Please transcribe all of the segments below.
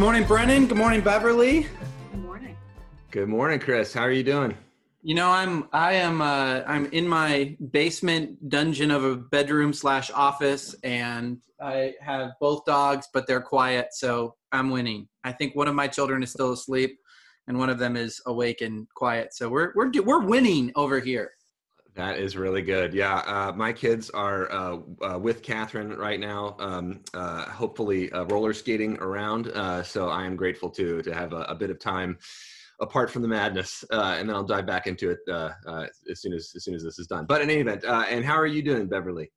good morning, everyone. Good morning, Brennan. Good morning, Beverly. Good morning. Good morning, Chris. How are you doing? You know, I'm I am uh, I'm in my basement dungeon of a bedroom slash office, and I have both dogs, but they're quiet, so I'm winning. I think one of my children is still asleep, and one of them is awake and quiet. So we're we're we're winning over here. That is really good. Yeah, uh, my kids are uh, uh, with Catherine right now, um, uh, hopefully uh, roller skating around. Uh, so I am grateful to to have a, a, bit of time apart from the madness, and then I'll dive back into it as soon as as soon as this is done. But in any event, and how are you doing, Beverly?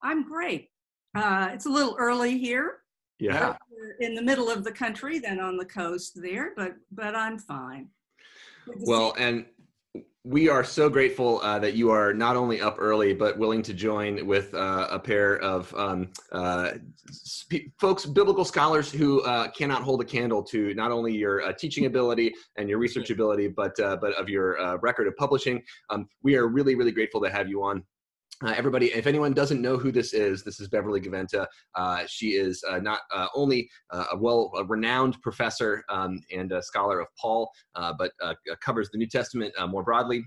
I'm great. it's a little early here. Yeah. in the middle of the country than on the coast there, but but I'm fine. Well, and we are so grateful uh, that you are not only up early but willing to join with uh, a pair of um, uh, sp- folks biblical scholars who uh, cannot hold a candle to not only your uh, teaching ability and your research ability but uh, but of your record of publishing. Um, we are really really grateful to have you on uh, everybody, if anyone doesn't know who this is, this is Beverly Gaventa. Uh, she is uh, not uh, only uh, a well a renowned professor um, and scholar of Paul, uh, but covers the New Testament more broadly.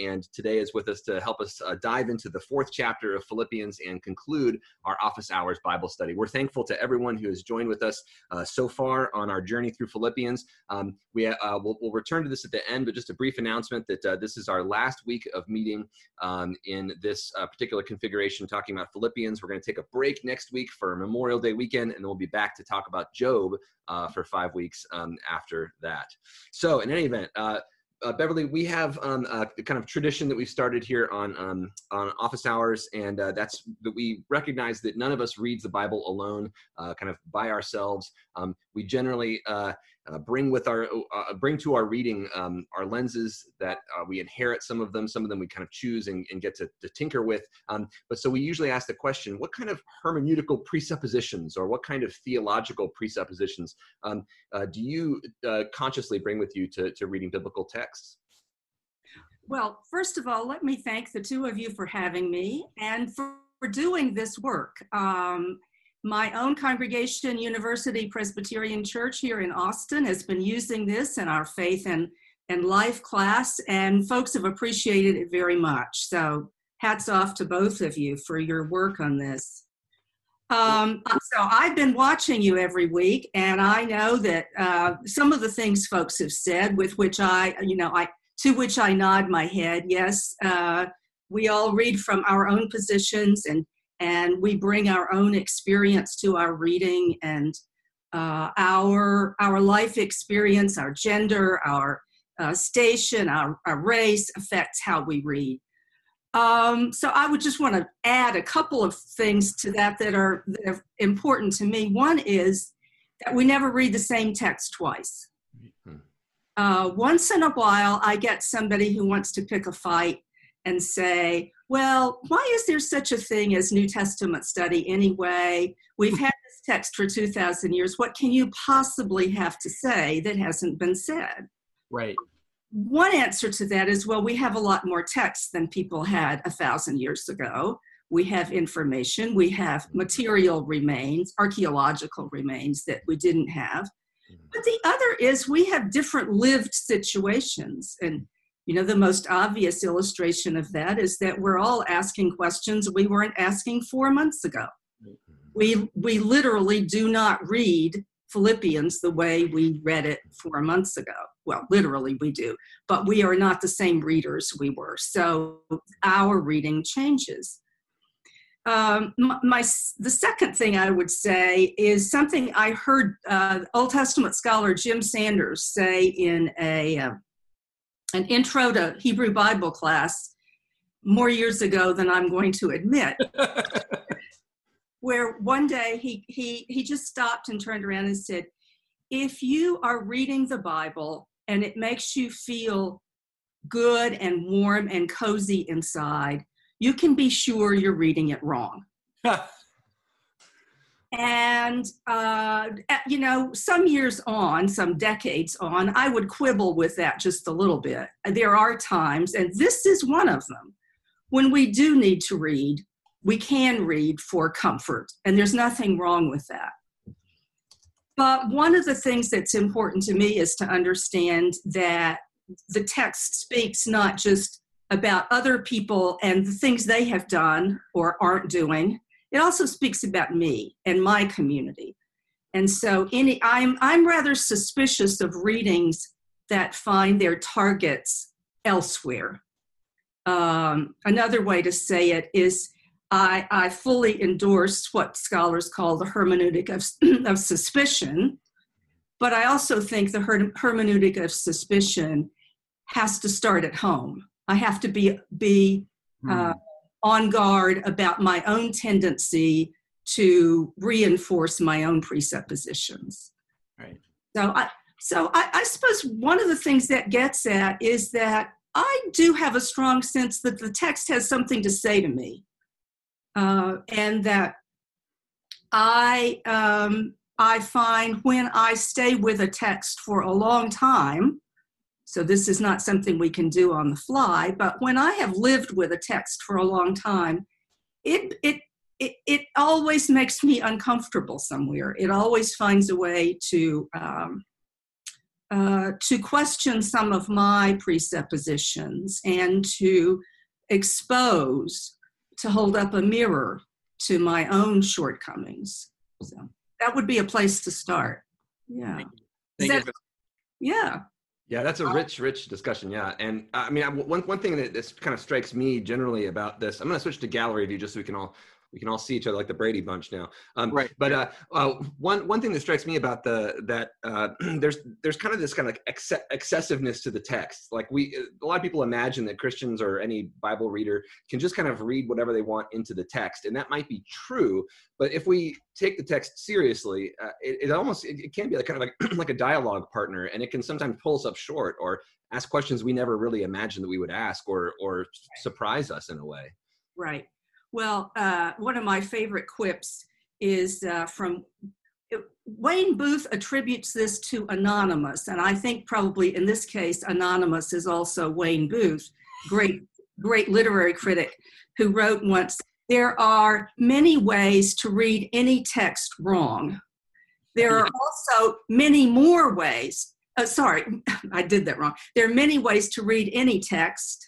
and today is with us to help us dive into the fourth chapter of Philippians and conclude our office hours Bible study. We're thankful to everyone who has joined with us so far on our journey through Philippians. Um, we will we'll return to this at the end, but just a brief announcement that this is our last week of meeting um, in this particular configuration talking about Philippians. We're going to take a break next week for Memorial Day weekend, and then we'll be back to talk about Job uh, for five weeks um, after that. So, in any event, uh, uh, Beverly, we have um, a kind of tradition that we've started here on um, on office hours, and uh, that's that we recognize that none of us reads the Bible alone, uh, kind of by ourselves. Um, we generally uh, bring with our uh, bring to our reading um, our lenses that uh, we inherit some of them some of them we kind of choose and, and get to, to tinker with. Um, but so we usually ask the question what kind of hermeneutical presuppositions or what kind of theological presuppositions um, uh, do you uh, consciously bring with you to, to reading biblical texts? Well first of all let me thank the two of you for having me and for, for doing this work. Um, my own congregation, University Presbyterian Church here in Austin, has been using this in our faith and, and life class, and folks have appreciated it very much. So, hats off to both of you for your work on this. Um, so, I've been watching you every week, and I know that uh, some of the things folks have said, with which I, you know, I to which I nod my head. Yes, uh, we all read from our own positions and and we bring our own experience to our reading and uh, our our life experience, our gender, our uh, station, our, our, race affects how we read. Um, so I would just want to add a couple of things to that that are, that are important to me. One is that we never read the same text twice. Hmm. Uh, once in a while, I get somebody who wants to pick a fight and say, well, why is there such a thing as New Testament study anyway? We've had this text for 2,000 years. What can you possibly have to say that hasn't been said? Right. One answer to that is well, we have a lot more text than people had a thousand years ago. We have information, we have material remains, archaeological remains that we didn't have. Mm-hmm. But the other is we have different lived situations. And you know, the most obvious illustration of that is that we're all asking questions we weren't asking four months ago. We, we literally do not read Philippians the way we read it four months ago. Well, literally we do, but we are not the same readers we were. So our reading changes. Um, my, the second thing I would say is something I heard uh, Old Testament scholar Jim Sanders say in a uh, an intro to Hebrew Bible class more years ago than I'm going to admit. where one day he, he, he just stopped and turned around and said, If you are reading the Bible and it makes you feel good and warm and cozy inside, you can be sure you're reading it wrong. And, uh, you know, some years on, some decades on, I would quibble with that just a little bit. There are times, and this is one of them, when we do need to read, we can read for comfort, and there's nothing wrong with that. but one of the things that's important to me is to understand that the text speaks not just about other people and the things they have done or aren't doing. It also speaks about me and my community. And so any I'm I'm rather suspicious of readings that find their targets elsewhere. Um, another way to say it is I, I fully endorse what scholars call the hermeneutic of, of suspicion, but I also think the her, hermeneutic of suspicion has to start at home. I have to be be uh, hmm. On guard about my own tendency to reinforce my own presuppositions. Right. So I so I, I suppose one of the things that gets at is that I do have a strong sense that the text has something to say to me, uh, and that I um, I find when I stay with a text for a long time, so this is not something we can do on the fly, but when I have lived with a text for a long time, it, it, it, it always makes me uncomfortable somewhere. It always finds a way to, um, uh, to question some of my presuppositions and to expose, to hold up a mirror to my own shortcomings. So that would be a place to start. Yeah. Thank that, yeah. Yeah, that's a rich, rich discussion. Yeah, and uh, I mean, one one thing that this kind of strikes me generally about this, I'm going to switch to gallery view just so we can all we can all see each other like the Brady Bunch now. Um, right. But uh, uh, one one thing that strikes me about the that uh, there's there's kind of this kind of like ex- excessiveness to the text. Like we, a lot of people imagine that Christians or any Bible reader can just kind of read whatever they want into the text, and that might be true. But if we take the text seriously, uh, it, it, almost it, it, can be like kind of like like a dialogue partner, and it can sometimes pull us up short or ask questions we never really imagined that we would ask, or or surprise us in a way. Right. Well, uh, one of my favorite quips is uh, from Wayne Booth attributes this to Anonymous, and I think probably in this case, Anonymous is also Wayne Booth, great, great literary critic, who wrote once There are many ways to read any text wrong. There are also many more ways. Uh, sorry, I did that wrong. There are many ways to read any text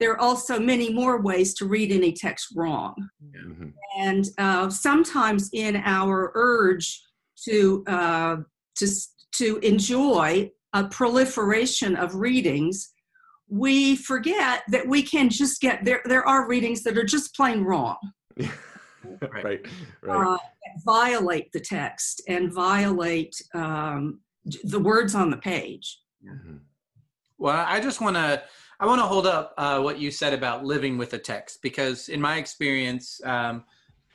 there are also many more ways to read any text wrong. Mm-hmm. And uh, sometimes in our urge to, uh, to, to enjoy a proliferation of readings, we forget that we can just get there. There are readings that are just plain wrong. right, right. Uh, violate the text and violate um, the words on the page. Mm-hmm. Well, I just want to I want to hold up uh, what you said about living with a text because, in my experience, um,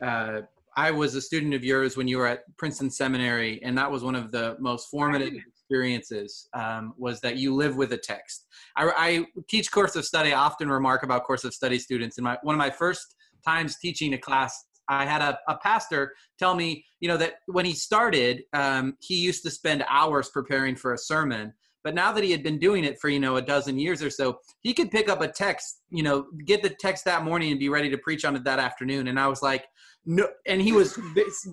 uh, I was a student of yours when you were at Princeton Seminary, and that was one of the most formative experiences. Um, was that you live with a text? I, I, teach course of study. I often remark about course of study students. And my one of my first times teaching a class, I had a, a pastor tell me, you know, that when he started, um, he used to spend hours preparing for a sermon but now that he had been doing it for, you know, a dozen years or so, he could pick up a text, you know, get the text that morning and be ready to preach on it that afternoon. And I was like, no, and he was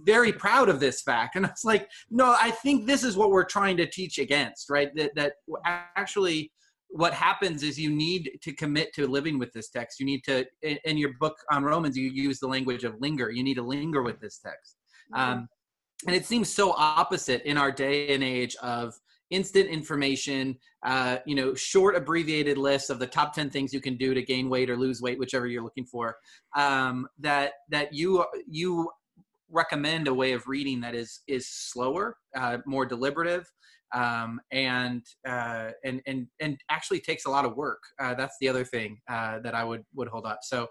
very proud of this fact. And I was like, no, I think this is what we're trying to teach against, right? That, that actually what happens is you need to commit to living with this text. You need to, in your book on Romans, you use the language of linger. You need to linger with this text. Mm-hmm. Um, and it seems so opposite in our day and age of instant information, uh, you know, short abbreviated lists of the top 10 things you can do to gain weight or lose weight, whichever you're looking for, um, that, that you, you recommend a way of reading that is, is slower, uh, more deliberative, um, and, uh, and, and, and actually takes a lot of work. Uh, that's the other thing uh, that I would, would hold up. So.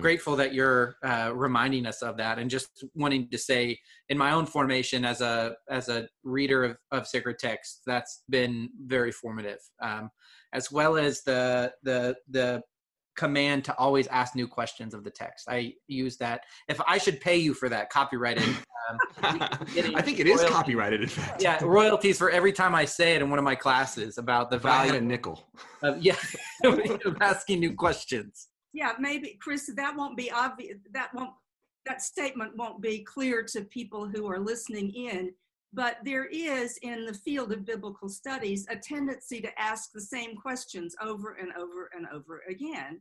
Grateful that you're uh, reminding us of that and just wanting to say in my own formation as a as a reader of, of sacred text that's been very formative. Um, as well as the the the command to always ask new questions of the text. I use that. If i should pay you for that copyrighted um, i think it is copyrighted in fact. Yeah royalties for every time i say it in one of my classes about the value of a nickel. of, yeah of asking new questions yeah, maybe, Chris, that won't be obvious. That won't, that statement won't be clear to people who are listening in. but there is in the field of biblical studies a tendency to ask the same questions over and over and over again.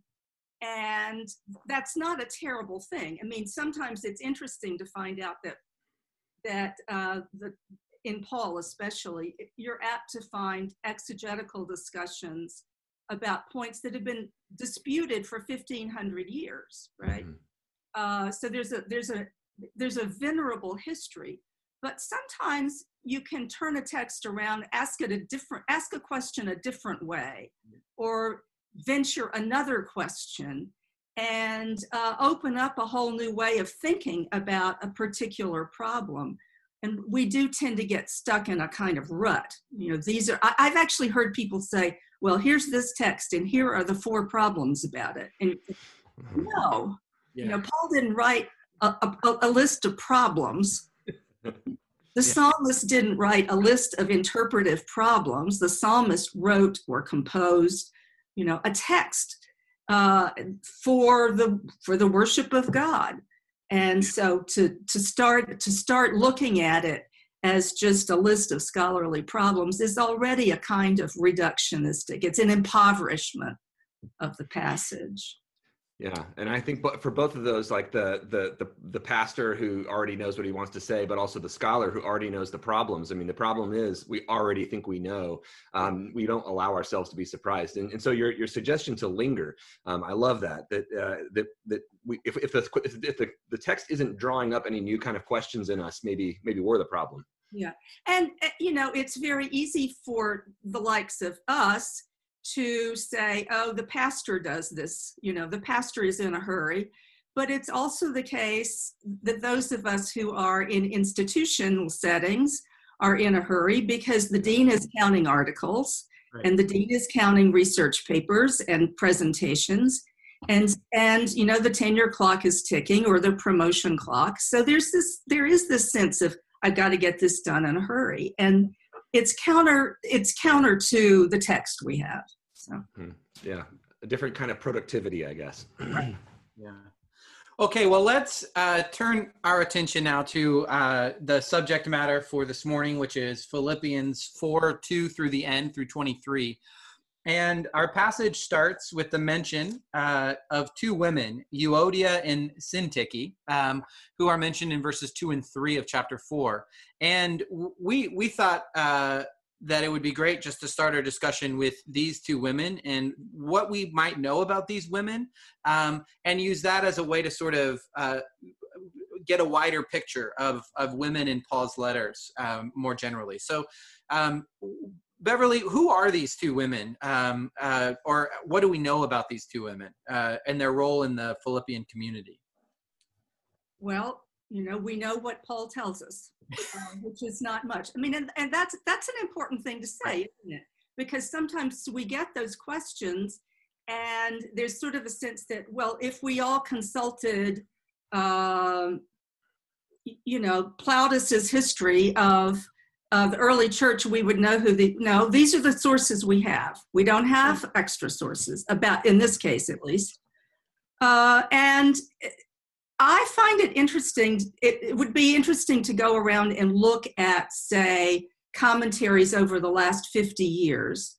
And that's not a terrible thing. I mean, sometimes it's interesting to find out that that uh, the, in Paul especially, you're apt to find exegetical discussions about points that have been disputed for 1500 years, right? Mm-hmm. Uh, so there's a there's a there's a venerable history, but sometimes you can turn a text around, ask it a different, ask a question a different way, or venture another question and uh, open up a whole new way of thinking about a particular problem and we do tend to get stuck in a kind of rut you know these are I, have actually heard people say well here's this text and here are the four problems about it and mm-hmm. no yeah. you know paul didn't write a, a, a list of problems the yeah. psalmist didn't write a list of interpretive problems the psalmist wrote or composed you know a text uh, for the for the worship of god and so to to start to start looking at it as just a list of scholarly problems is already a kind of reductionistic. It's an impoverishment of the passage yeah, and I think for both of those, like the, the the the pastor who already knows what he wants to say, but also the scholar who already knows the problems. I mean, the problem is we already think we know. Um, we don't allow ourselves to be surprised, and, and so your your suggestion to linger, um, I love that. That uh, that that we if if the if the, the text isn't drawing up any new kind of questions in us, maybe maybe we're the problem. Yeah, and uh, you know, it's very easy for the likes of us to say, oh, the pastor does this, you know, the pastor is in a hurry. But it's also the case that those of us who are in institutional settings are in a hurry because the dean is counting articles right. and the dean is counting research papers and presentations and and you know the tenure clock is ticking or the promotion clock so there's this there is this sense of i've got to get this done in a hurry and it's counter it's counter to the text we have so. Hmm. yeah a different kind of productivity i guess. Yeah. Okay well let's uh, turn our attention now to uh, the subject matter for this morning which is philippians 4 2 through the end through 23 and our passage starts with the mention uh, of two women, Euodia and Syntyche, um, who are mentioned in verses two and three of chapter four. And we we thought uh, that it would be great just to start our discussion with these two women and what we might know about these women, um, and use that as a way to sort of uh, get a wider picture of of women in Paul's letters um, more generally. So. Um, Beverly, who are these two women, um, uh, or what do we know about these two women uh, and their role in the Philippian community? Well, you know, we know what Paul tells us, uh, which is not much. I mean, and, and that's that's an important thing to say, isn't it? Because sometimes we get those questions, and there's sort of a sense that, well, if we all consulted, um, you know, Plautus's history of uh, the early church, we would know who the, no, these are the sources we have. We don't have extra sources, about, in this case at least. Uh, and I find it interesting, it, it, would be interesting to go around and look at, say, commentaries over the last 50 years.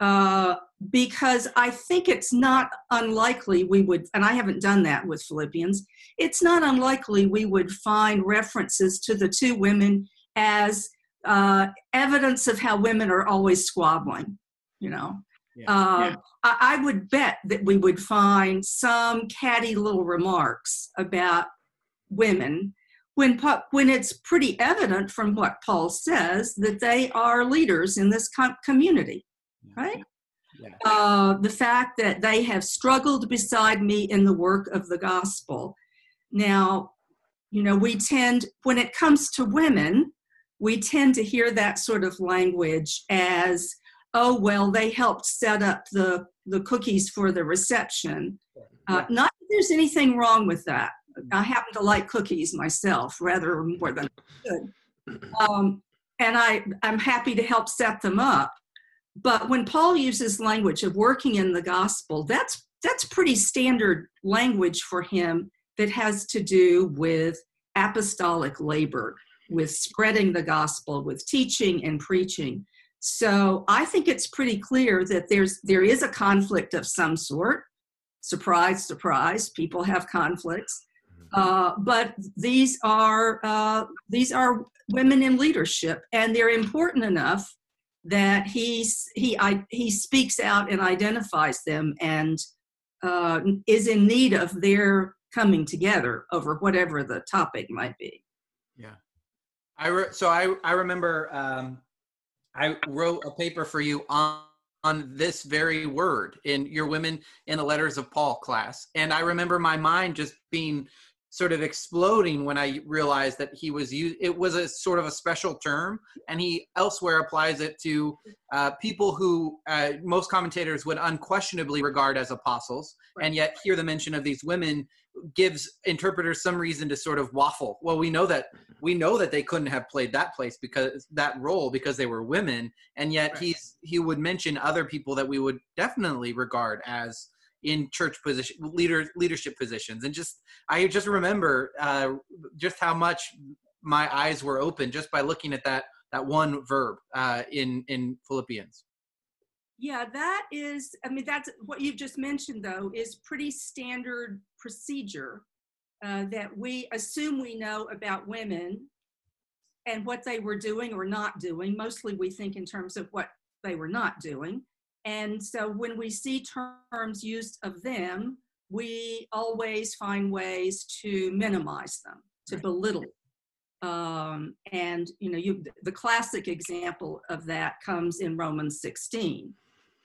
Uh, because I think it's not unlikely we would, and I haven't done that with Philippians, it's not unlikely we would find references to the two women as uh, evidence of how women are always squabbling, you know. Yeah. Uh, yeah. I, I, would bet that we would find some catty little remarks about women when when it's pretty evident from what Paul says that they are leaders in this com- community, right? Yeah. Uh, the fact that they have struggled beside me in the work of the gospel. Now, you know, we tend when it comes to women, we tend to hear that sort of language as, oh, well, they helped set up the, the cookies for the reception. Uh, not that there's anything wrong with that. I happen to like cookies myself rather more than I should. Um, and I, I'm happy to help set them up. But when Paul uses language of working in the gospel, that's that's pretty standard language for him that has to do with apostolic labor with spreading the gospel, with teaching and preaching. So I think it's pretty clear that there's there is a conflict of some sort. Surprise, surprise, people have conflicts. Mm-hmm. Uh, but these are uh, these are women in leadership, and they're important enough that he he I, he speaks out and identifies them and uh, is in need of their coming together over whatever the topic might be. Yeah, I re- so I I remember um, I wrote a paper for you on on this very word in your women in the letters of Paul class, and I remember my mind just being sort of exploding when I realized that he was used. It was a sort of a special term, and he elsewhere applies it to uh, people who uh, most commentators would unquestionably regard as apostles, right. and yet hear the mention of these women gives interpreters some reason to sort of waffle. Well, we know that we know that they couldn't have played that place because that role because they were women, and yet right. he's he would mention other people that we would definitely regard as in church position leader leadership positions. And just i just remember uh, just how much my eyes were open just by looking at that that one verb uh, in in philippians. Yeah that is i mean that's what you've just mentioned though is pretty standard procedure uh, that we assume we know about women and what they were doing or not doing. Mostly we think in terms of what they were not doing and so when we see terms used of them, we always find ways to minimize them, to right. belittle. Um, and you know, you, the classic example of that comes in Romans 16,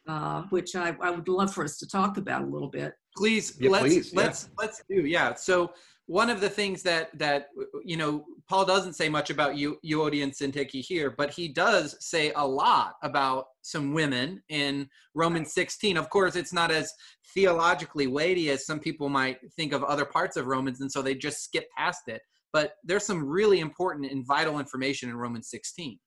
uh, which I, I, would love for us to talk about a little bit. Please, yeah, let's please, let's yeah. let's do yeah. So one of the things that that you know Paul doesn't say much about you Euodia and Syntyche here, but he does say a lot about some women in Romans 16. Of course, it's not as theologically weighty as some people might think of other parts of Romans, and so they just skip past it. But there's some really important and vital information in Romans 16.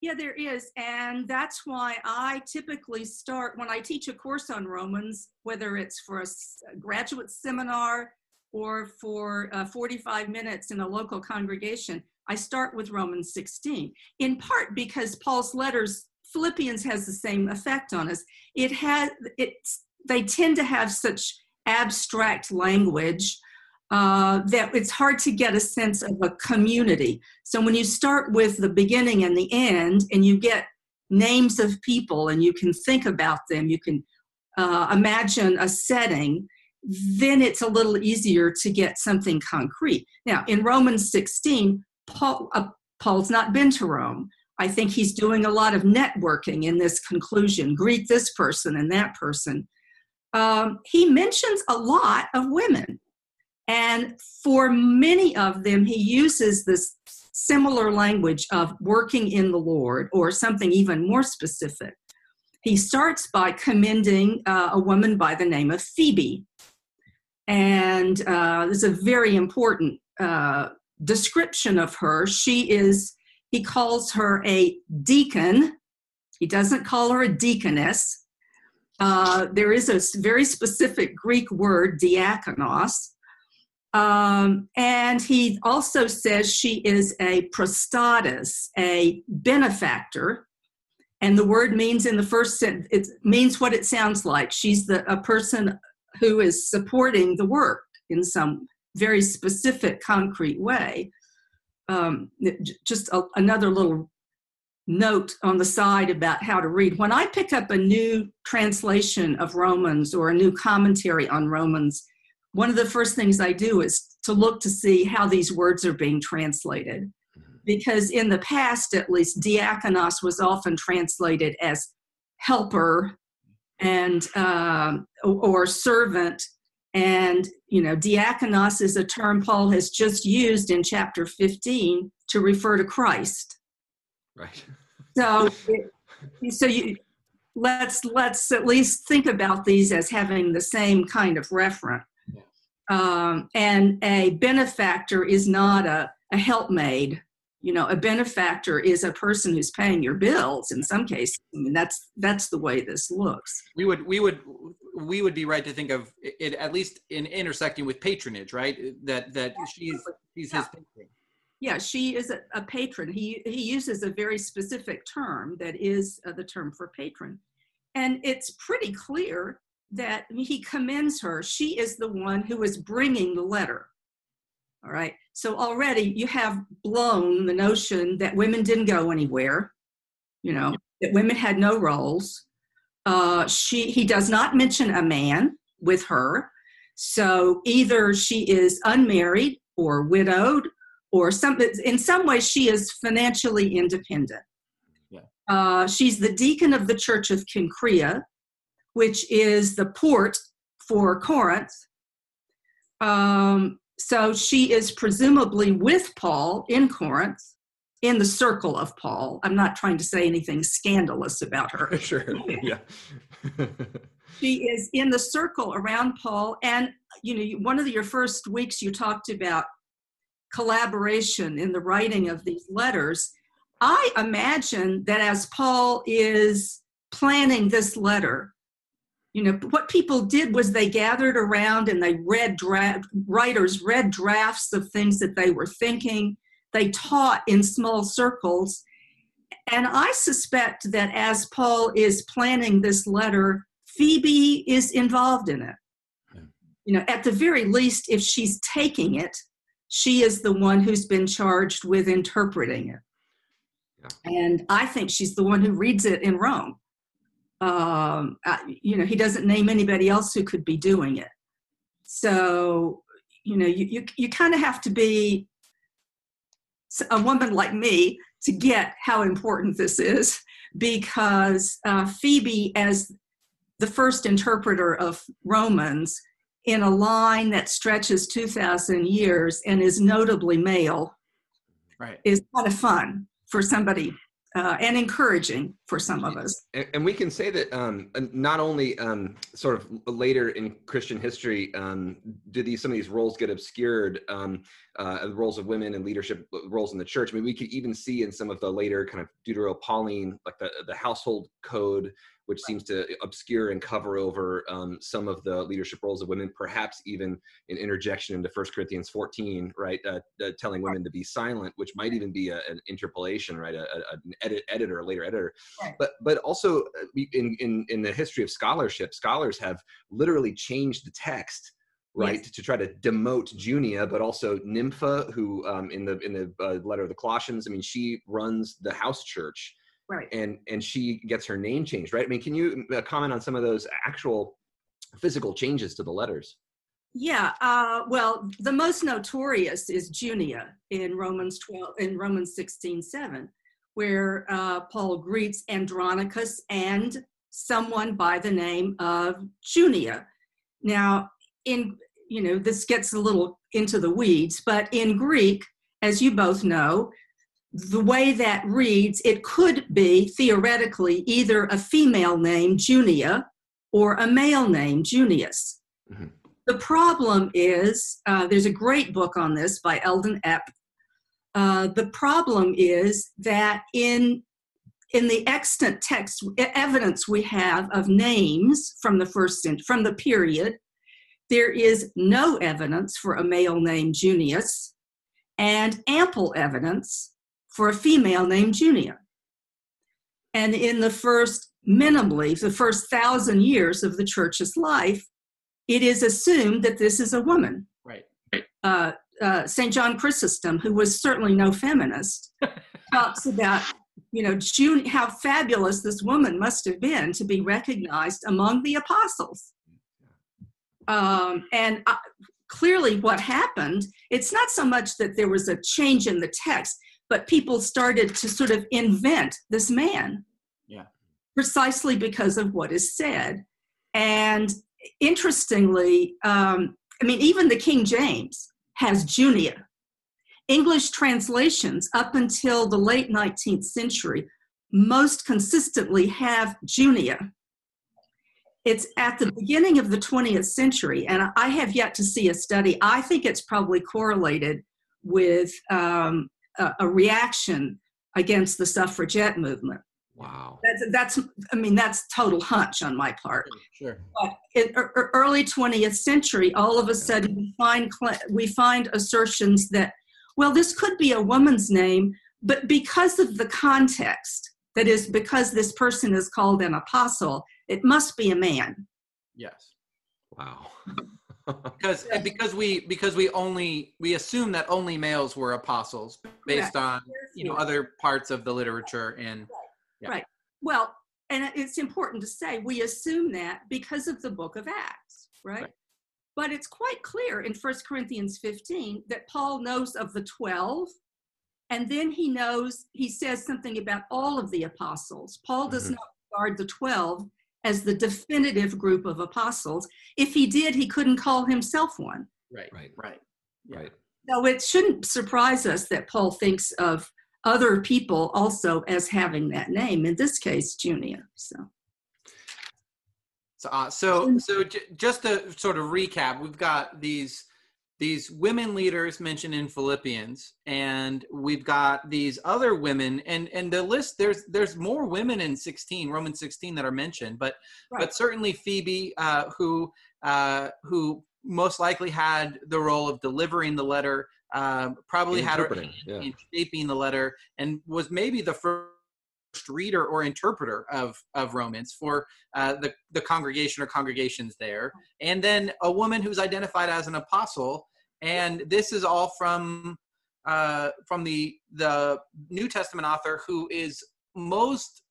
Yeah, there is. And that's why I typically start when I teach a course on Romans, whether it's for a graduate seminar or for uh, 45 minutes in a local congregation, I start with Romans 16, in part because Paul's letters, Philippians has the same effect on us. It has, it's, they tend to have such abstract language uh, that it's hard to get a sense of a community. So when you start with the beginning and the end, and you get names of people and you can think about them, you can uh, imagine a setting, then it's a little easier to get something concrete. Now, in Romans 16, Paul, uh, Paul's not been to Rome. I think he's doing a lot of networking in this conclusion. Greet this person and that person. Um, he mentions a lot of women. And for many of them, he uses this similar language of working in the Lord or something even more specific. He starts by commending uh, a woman by the name of Phoebe, and uh, this is a very important uh, description of her. She is, he calls her a deacon. He doesn't call her a deaconess. Uh, there is a very specific Greek word, diakonos. Um, and he also says she is a prostatis, a benefactor. And the word means in the first sentence, it means what it sounds like. She's the, a person who is supporting the work in some very specific, concrete way. Um, just a, another little note on the side about how to read. When I pick up a new translation of Romans or a new commentary on Romans, one of the first things I do is to look to see how these words are being translated. Because in the past, at least, diakonos was often translated as helper and uh, or servant. And you know diakonos is a term paul has just used in chapter 15 to refer to christ. Right. So so you let's let's at least think about these as having the same kind of referent um, and a benefactor is not a, a helpmate you know a benefactor is a person who's paying your bills in some cases i mean that's that's the way this looks we would we would we would be right to think of it at least in intersecting with patronage right that that she's she's yeah. his patron yeah, she is a, a, patron. He, he uses a very specific term that is uh, the term for patron. And it's pretty clear that he commends her. She is the one who is bringing the letter. All right. So already you have blown the notion that women didn't go anywhere, you know, that women had no roles. Uh, she, he does not mention a man with her. So either she is unmarried or widowed or some, in some way she is financially independent. Yeah. Uh, she's the deacon of the Church of Cenchrea, which is the port for Corinth. Um, so she is presumably with Paul in Corinth, in the circle of Paul. I'm not trying to say anything scandalous about her. sure. Yeah. she is in the circle around Paul, and you know, one of your first weeks you talked about collaboration in the writing of these letters. I imagine that as Paul is planning this letter, you know, what people did was they gathered around and they read draft, writers read drafts of things that they were thinking. They taught in small circles. And I suspect that as Paul is planning this letter, Phoebe is involved in it. You know, at the very least, if she's taking it, she is the one who's been charged with interpreting it. Yeah. And I think she's the one who reads it in Rome. Um, you know, he doesn't name anybody else who could be doing it. So, you know, you, you, you kind of have to be a woman like me to get how important this is because uh, Phoebe, as the first interpreter of Romans, in a line that stretches 2,000 years and is notably male right. is kind of fun for somebody uh, and encouraging for some of us. And, and we can say that um, not only um, sort of later in Christian history um, did these some of these roles get obscured, um, uh, the roles of women and leadership roles in the church. I mean, we could even see in some of the later kind of Deutero-Pauline, like the the household code which seems to obscure and cover over um, some of the leadership roles of women, perhaps even an interjection into First Corinthians 14, right, uh, uh, telling women to be silent, which might even be a, an interpolation, right, a, a, an edit, editor, a later editor. Right. But but also uh, in, in in the history of scholarship, scholars have literally changed the text right yes. to try to demote junia but also nympha who um, in the in the uh, letter of the colossians i mean she runs the house church right. and and she gets her name changed right? I mean can you uh, comment on some of those actual physical changes to the letters? Yeah uh, well the most notorious is junia in romans 12 in romans 16 7 where uh, paul greets andronicus and someone by the name of junia. Now in you know this gets a little into the weeds but in greek as you both know the way that reads, it could be theoretically either a female name, Junia, or a male name, Junius. Mm-hmm. The problem is, uh, there's a great book on this by Eldon Epp. Uh, the problem is that in in the extant text evidence we have of names from the first from the period, there is no evidence for a male named Junius, and ample evidence for a female named Junia. And in the first, minimally, the first thousand years of the church's life, it is assumed that this is a woman. Right. Uh, uh, St. John Chrysostom, who was certainly no feminist, talks about you know June, how fabulous this woman must have been to be recognized among the apostles. Um, and uh, clearly, what happened, it's not so much that there was a change in the text, but people started to sort of invent this man. Yeah. Precisely because of what is said. And interestingly, um, I mean, even the King James has Junia. English translations up until the late 19th century most consistently have Junia. It's at the beginning of the 20th century, and I have yet to see a study. I think it's probably correlated with um, a, a reaction against the suffragette movement. Wow. That's, that's, I mean, that's total hunch on my part. Sure. But in er, er, early 20th century, all of a sudden we find, we find assertions that well, this could be a woman's name, but because of the context, that is, because this person is called an apostle, it must be a man. Yes. Wow. because because we because we only we assume that only males were apostles based on you know other parts of the literature and Yeah. Right. Well, and it's important to say we assume that because of the book of Acts, right? Right. But it's quite clear in 1 Corinthians 15 that Paul knows of the 12, and then he knows, he says something about all of the apostles. Paul does Mhm. not regard the 12 as the definitive group of apostles. If he did, he couldn't call himself one. right Right. right Yeah. Right. So it shouldn't surprise us that Paul thinks of other people also as having that name, in this case, Junia. So. So, uh, so, so j- just to sort of recap, we've got these these women leaders mentioned in Philippians, and we've got these other women, and and the list there's there's more women in 16 Roman 16 that are mentioned, but Right. but certainly Phoebe, uh, who uh, who most likely had the role of delivering the letter, uh, probably had a, Interpreting, yeah. in shaping the letter, and was maybe the first reader or interpreter of of Romans for uh, the the congregation or congregations there, and then a woman who's identified as an apostle, and this is all from uh, from the the New Testament author who is most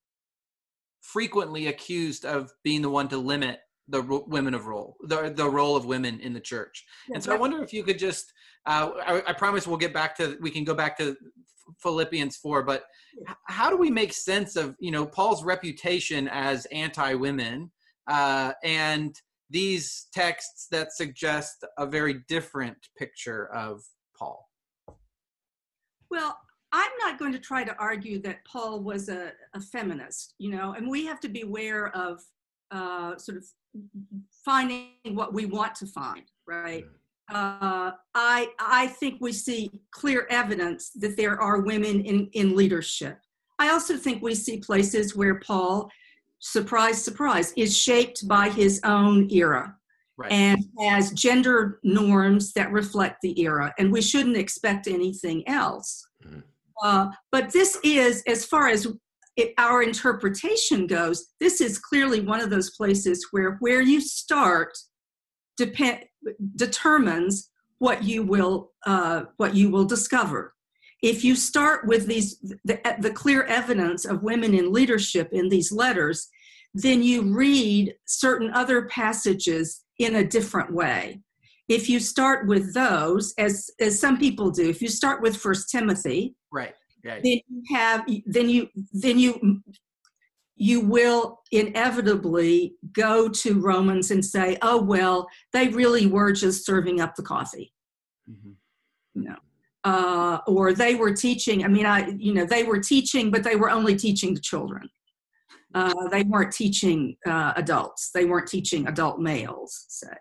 frequently accused of being the one to limit the ro- women of role the the role of women in the church. And so i wonder if you could just uh, I, I promise we'll get back to we can go back to philippians 4 but how do we make sense of you know paul's reputation as anti-women uh, and these texts that suggest a very different picture of paul? Well, I'm not going to try to argue that Paul was a, a feminist, you know, and we have to be aware of uh, sort of finding what we want to find, right? Uh, I I think we see clear evidence that there are women in in leadership. I also think we see places where Paul, surprise, surprise, is shaped by his own era right and has gender norms that reflect the era, and we shouldn't expect anything else. Mhm. Uh, but this is, as far as it, our interpretation goes, this is clearly one of those places where where you start depend determines what you will uh, what you will discover. If you start with these the, the clear evidence of women in leadership in these letters, then you read certain other passages in a different way. If you start with those, as as some people do, if you start with First Timothy, right right then you have then you then you you will inevitably go to Romans and say, oh well, they really were just serving up the coffee. Mhm. you know uh, or they were teaching i mean i you know they were teaching but they were only teaching the children. Uh, they weren't teaching uh, adults. They weren't teaching adult males say.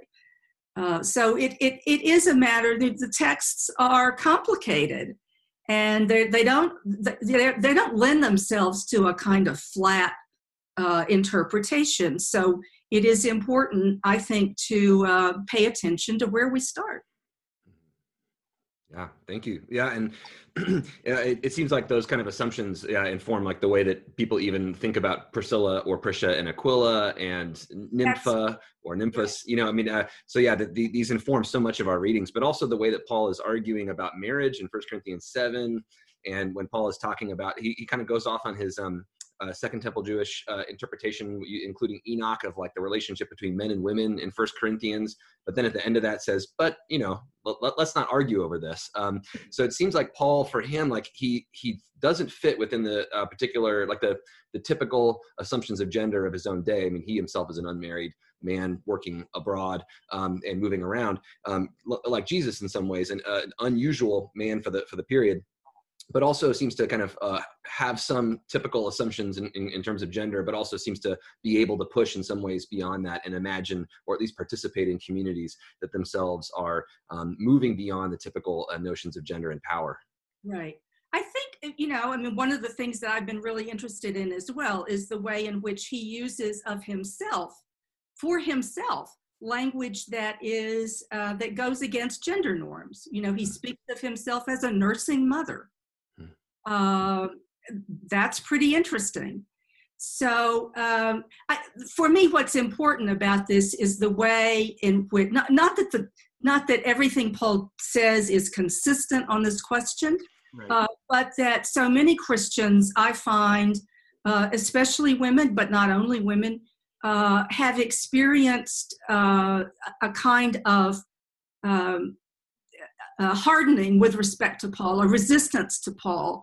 Uh, so it, it, it is a matter that the texts are complicated and they, they don't they, they don't lend themselves to a kind of flat uh, interpretation so it is important i think to uh, pay attention to where we start Yeah, thank you. Yeah, and yeah, it, it seems like those kind of assumptions yeah, inform like the way that people even think about Priscilla or Prisca and Aquila and Nympha or Nymphus. You know, I mean, uh, so yeah, the, the, these inform so much of our readings, but also the way that Paul is arguing about marriage in First Corinthians seven, and when Paul is talking about, he, he kind of goes off on his um, uh, Second Temple Jewish uh, interpretation, including Enoch of like the relationship between men and women in First Corinthians. But then at the end of that says, but you know, let, us not argue over this. Um, so it seems like Paul, for him, like he he doesn't fit within the uh, particular like the the typical assumptions of gender of his own day. I mean, he himself is an unmarried man working abroad um, and moving around, um, like Jesus in some ways, and uh, an unusual man for the for the period but also seems to kind of uh, have some typical assumptions in, in, in, terms of gender, but also seems to be able to push in some ways beyond that and imagine, or at least participate in communities that themselves are um, moving beyond the typical uh, notions of gender and power. Right. I think, you know, I mean, one of the things that I've been really interested in as well is the way in which he uses of himself for himself language that is uh, that goes against gender norms. You know, he speaks of himself as a nursing mother. Uh, that's pretty interesting. So, um, I, for me, what's important about this is the way in which not, not that the not that everything Paul says is consistent on this question, right. uh, but that so many Christians I find, uh, especially women, but not only women, uh, have experienced uh, a kind of um, hardening with respect to Paul, a resistance to Paul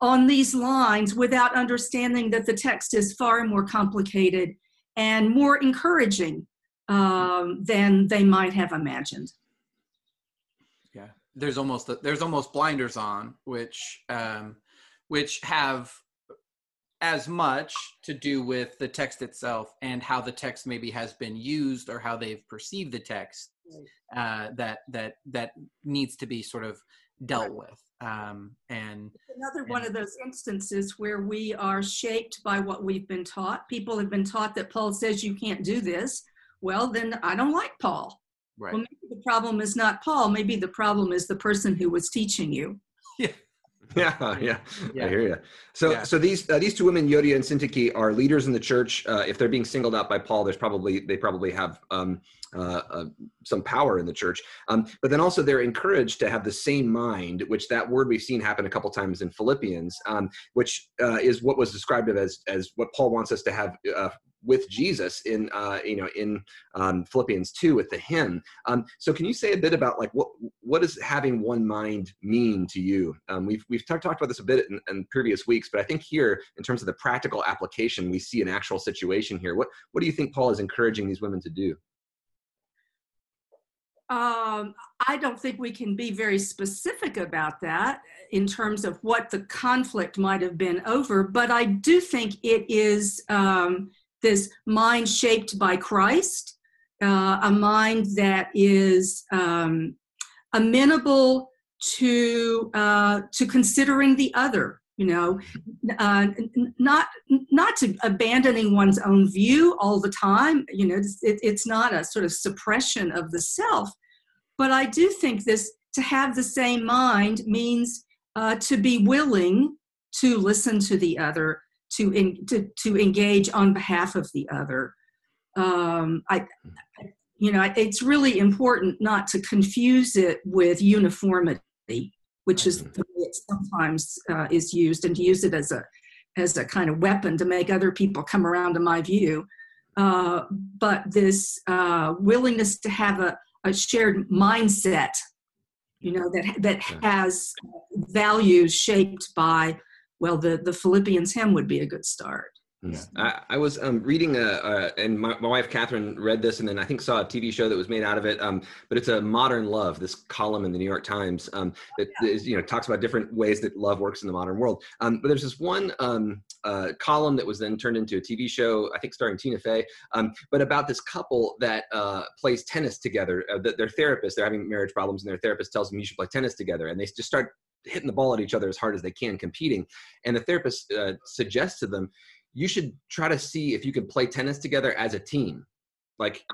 on these lines without understanding that the text is far more complicated and more encouraging um, than they might have imagined. Yeah, there's almost there's almost blinders on, which um, which have as much to do with the text itself and how the text maybe has been used or how they've perceived the text uh, that that that needs to be sort of dealt with um, and another one of those instances where we are shaped by what we've been taught. People have been taught that paul says you can't do this. Well then i don't like paul. Right. Well maybe the problem is not paul. Maybe the problem is the person who was teaching you. Yeah yeah, yeah, yeah, I hear you. So, yeah. so these uh, these two women, Euodia and Syntyche, are leaders in the church. Uh, if they're being singled out by Paul, there's probably they probably have um, uh, uh, some power in the church. Um, but then also they're encouraged to have the same mind, which that word we've seen happen a couple times in Philippians, um, which uh, is what was described as as what Paul wants us to have uh, with Jesus in uh, you know in um, Philippians two with the hymn. Um, so can you say a bit about like what what does having one mind mean to you? Um, we've we've talked about this a bit in, in, previous weeks, but I think here in terms of the practical application, we see an actual situation here. What what do you think Paul is encouraging these women to do? Um, I don't think we can be very specific about that in terms of what the conflict might have been over, but I do think it is um, this mind shaped by Christ, uh, a mind that is um, amenable to uh, to considering the other. You know, uh, not not to abandoning one's own view all the time. You know, it's, it, it's not a sort of suppression of the self, but I do think this to have the same mind means uh, to be willing to listen to the other, to, in, to, to engage on behalf of the other. Um, I, you know, it's really important not to confuse it with uniformity, which is the way it sometimes uh, is used, and to use it as a as a kind of weapon to make other people come around to my view. Uh, but this uh, willingness to have a, a shared mindset you know that that has values shaped by well the the philippians hymn would be a good start yeah. I, I, was um, reading a, a and my, my, wife Catherine read this and then I think saw a TV show that was made out of it. Um, but it's a modern love. This column in the New York Times um, that yeah. is, you know talks about different ways that love works in the modern world. Um, but there's this one um, uh, column that was then turned into a TV show. I think starring Tina Fey. Um, but about this couple that uh, plays tennis together. Uh, their therapist they're having marriage problems and their therapist tells them you should play tennis together and they just start hitting the ball at each other as hard as they can competing. And the therapist uh, suggests to them you should try to see if you can play tennis together as a team. Like,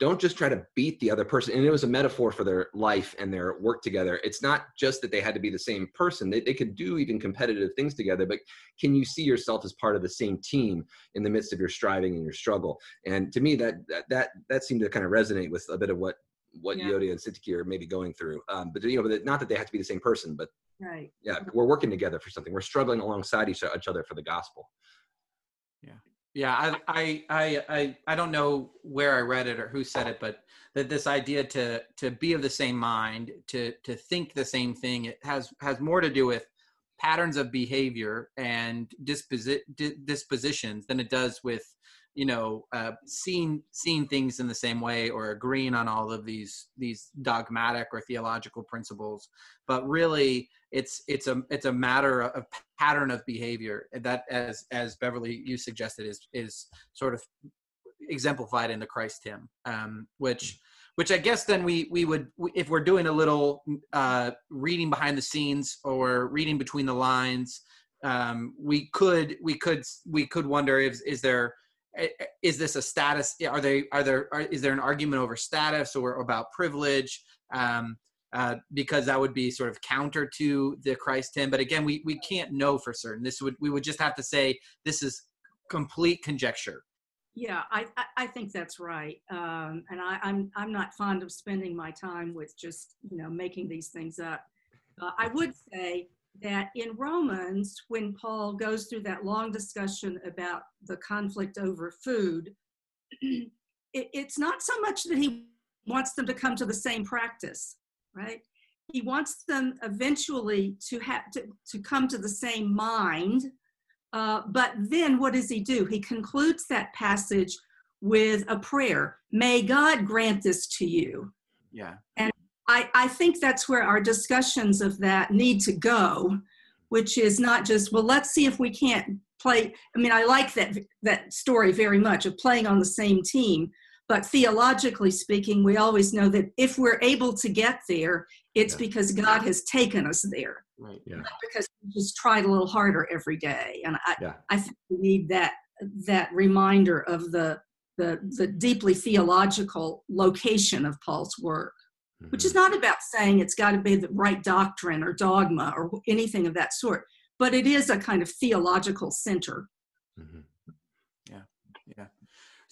don't just try to beat the other person. And it was a metaphor for their life and their work together. It's not just that they had to be the same person, they, they could do even competitive things together, but can you see yourself as part of the same team in the midst of your striving and your struggle? And to me, that that that, that seemed to kind of resonate with a bit of what what yeah. Euodia and Syntyche are maybe going through. Um, but you know, but not that they have to be the same person, but right. Yeah, we're working together for something. We're struggling alongside each other for the gospel. Yeah. I, I, I, I don't know where I read it or who said it, but that this idea to to be of the same mind, to to think the same thing, it has has more to do with patterns of behavior and disposi- dispositions than it does with you know uh, seeing seeing things in the same way or agreeing on all of these these dogmatic or theological principles but really it's it's a it's a matter of pattern of behavior that as as beverly you suggested is is sort of exemplified in the christ hymn um, which which i guess then we we would if we're doing a little uh, reading behind the scenes or reading between the lines um, we could we could we could wonder if is there is this a status? Are they are there are, is there an argument over status or about privilege? Um, uh, because that would be sort of counter to the Christ hymn. But again, we we can't know for certain. This would we would just have to say this is complete conjecture. Yeah, I, I think that's right. Um, and I, I'm, I'm not fond of spending my time with just, you know, making these things up. Uh, I would say that in Romans, when Paul goes through that long discussion about the conflict over food, it, it's not so much that he wants them to come to the same practice, right? He wants them eventually to have to, to come to the same mind uh, but then what does he do? He concludes that passage with a prayer May God grant this to you. Yeah. And I, I think that's where our discussions of that need to go, which is not just, well, let's see if we can't play. I mean, I like that, that story very much of playing on the same team. But theologically speaking, we always know that if we're able to get there, it's yeah. because God has taken us there. Right. Yeah. Not because we just tried a little harder every day. And I, yeah. I think we need that that reminder of the the, the deeply theological location of Paul's work, mm-hmm. which is mm-hmm. not about saying it's got to be the right doctrine or dogma or anything of that sort, but it is a kind of theological center. Mm-hmm.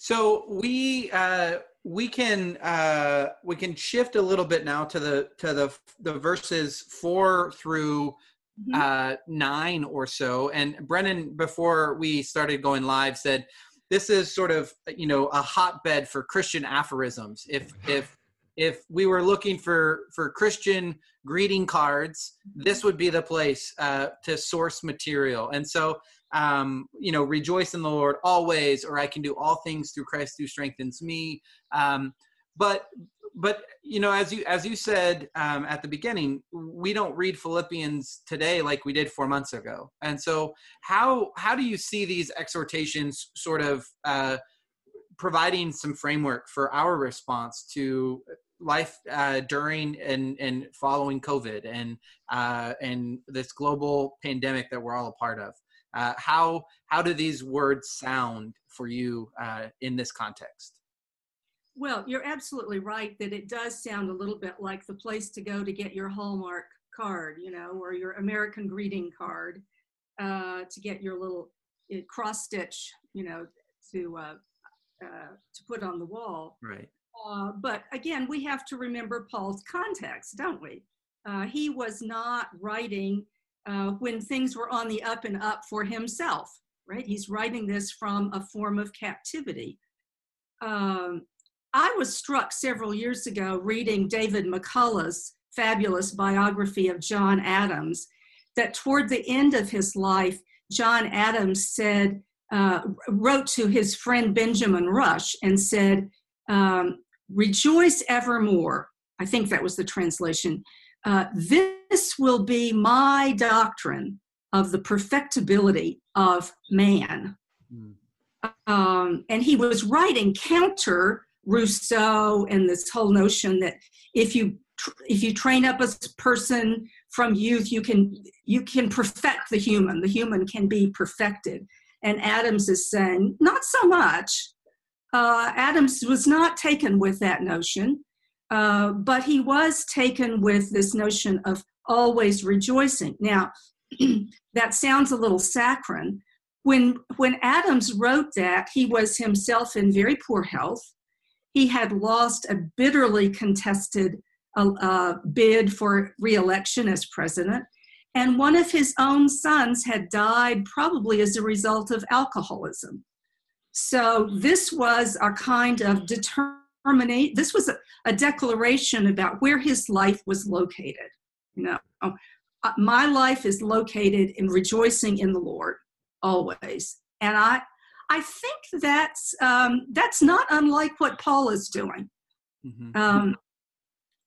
So we uh, we can uh, we can shift a little bit now to the to the the verses four through mm-hmm. uh, nine or so. And Brennan, before we started going live, said this is sort of you know a hotbed for Christian aphorisms. If if if we were looking for for Christian greeting cards, this would be the place uh, to source material. And so um, you know, rejoice in the Lord always, or I can do all things through Christ who strengthens me. Um, but but you know, as you as you said um, at the beginning, we don't read Philippians today like we did four months ago. And so, how how do you see these exhortations sort of uh, providing some framework for our response to life uh, during and and following COVID and uh, and this global pandemic that we're all a part of? Uh, how how do these words sound for you uh, in this context? Well, you're absolutely right that it does sound a little bit like the place to go to get your Hallmark card, you know, or your American greeting card uh, to get your little uh, cross stitch, you know, to uh, uh, to put on the wall. Right. but again, we have to remember Paul's context, don't we? he was not writing uh, when things were on the up and up for himself, right? He's writing this from a form of captivity. Um, I was struck several years ago reading David McCullough's fabulous biography of John Adams that toward the end of his life, John Adams said, uh, wrote to his friend Benjamin Rush and said, um, Rejoice evermore. I think that was the translation. Uh, this will be my doctrine of the perfectibility of man. Mm. Um, and he was writing counter Rousseau and this whole notion that if you if you train up a person from youth, you can you can perfect the human. The human can be perfected. And Adams is saying not so much. Uh, Adams was not taken with that notion. Uh, but he was taken with this notion of always rejoicing. Now, that sounds a little saccharine. When, when Adams wrote that, he was himself in very poor health. He had lost a bitterly contested uh, uh, bid for reelection as president, and one of his own sons had died probably as a result of alcoholism. So, this was a kind of determined terminate. This was a, a declaration about where his life was located. Know, uh, my life is located in rejoicing in the Lord always, and I, I think that's um, that's not unlike what Paul is doing. Mm-hmm. Um,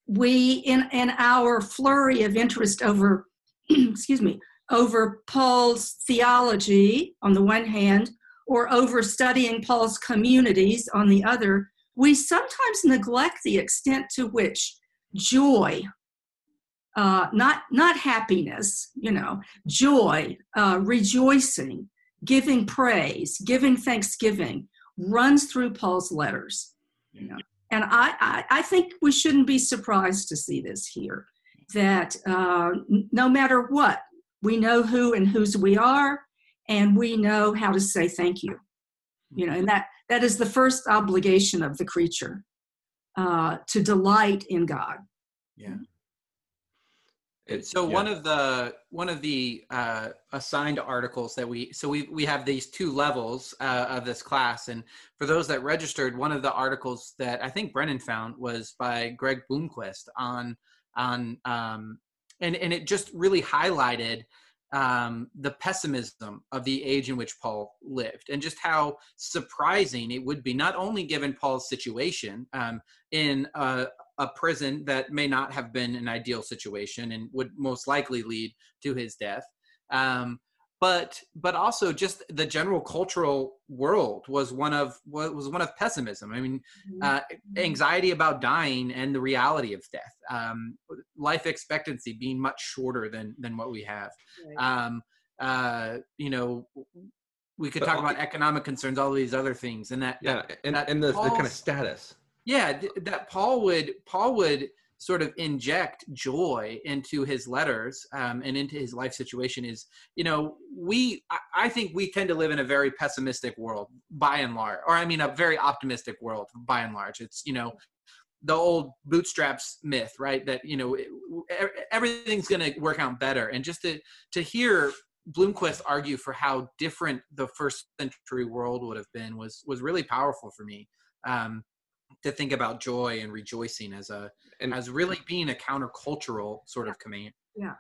we in in our flurry of interest over, excuse me, over Paul's theology on the one hand, or over studying Paul's communities on the other, we sometimes neglect the extent to which joy uh, not not happiness you know joy uh, rejoicing giving praise giving thanksgiving runs through Paul's letters. You know? And I, I, I think we shouldn't be surprised to see this here that uh, no matter what, we know who and whose we are, and we know how to say thank you. You know, and that that is the first obligation of the creature uh, to delight in God. Yeah. So yeah. one of the one of the uh, assigned articles that we so we we have these two levels uh, of this class, and for those that registered, one of the articles that I think Brennan found was by Greg Bloomquist on on um, and and it just really highlighted um, the pessimism of the age in which Paul lived, and just how surprising it would be, not only given Paul's situation um, in a, a, prison that may not have been an ideal situation and would most likely lead to his death, um, but but also just the general cultural world was one of was one of pessimism. I mean, mm-hmm. uh, anxiety about dying and the reality of death, um, life expectancy being much shorter than than what we have. Um, uh, you know, we could but, talk about economic concerns, all these other things, and that yeah, that, and, that and the, the kind of status. Yeah, that Paul would Paul would sort of inject joy into his letters um, and into his life situation is you know we I, think we tend to live in a very pessimistic world by and large or i mean a very optimistic world by and large. It's you know the old bootstraps myth right that you know everything's going to work out better. And just to to hear bloomquist argue for how different the first century world would have been was was really powerful for me. Um, to think about joy and rejoicing as a and as really being a countercultural sort of command. Yeah.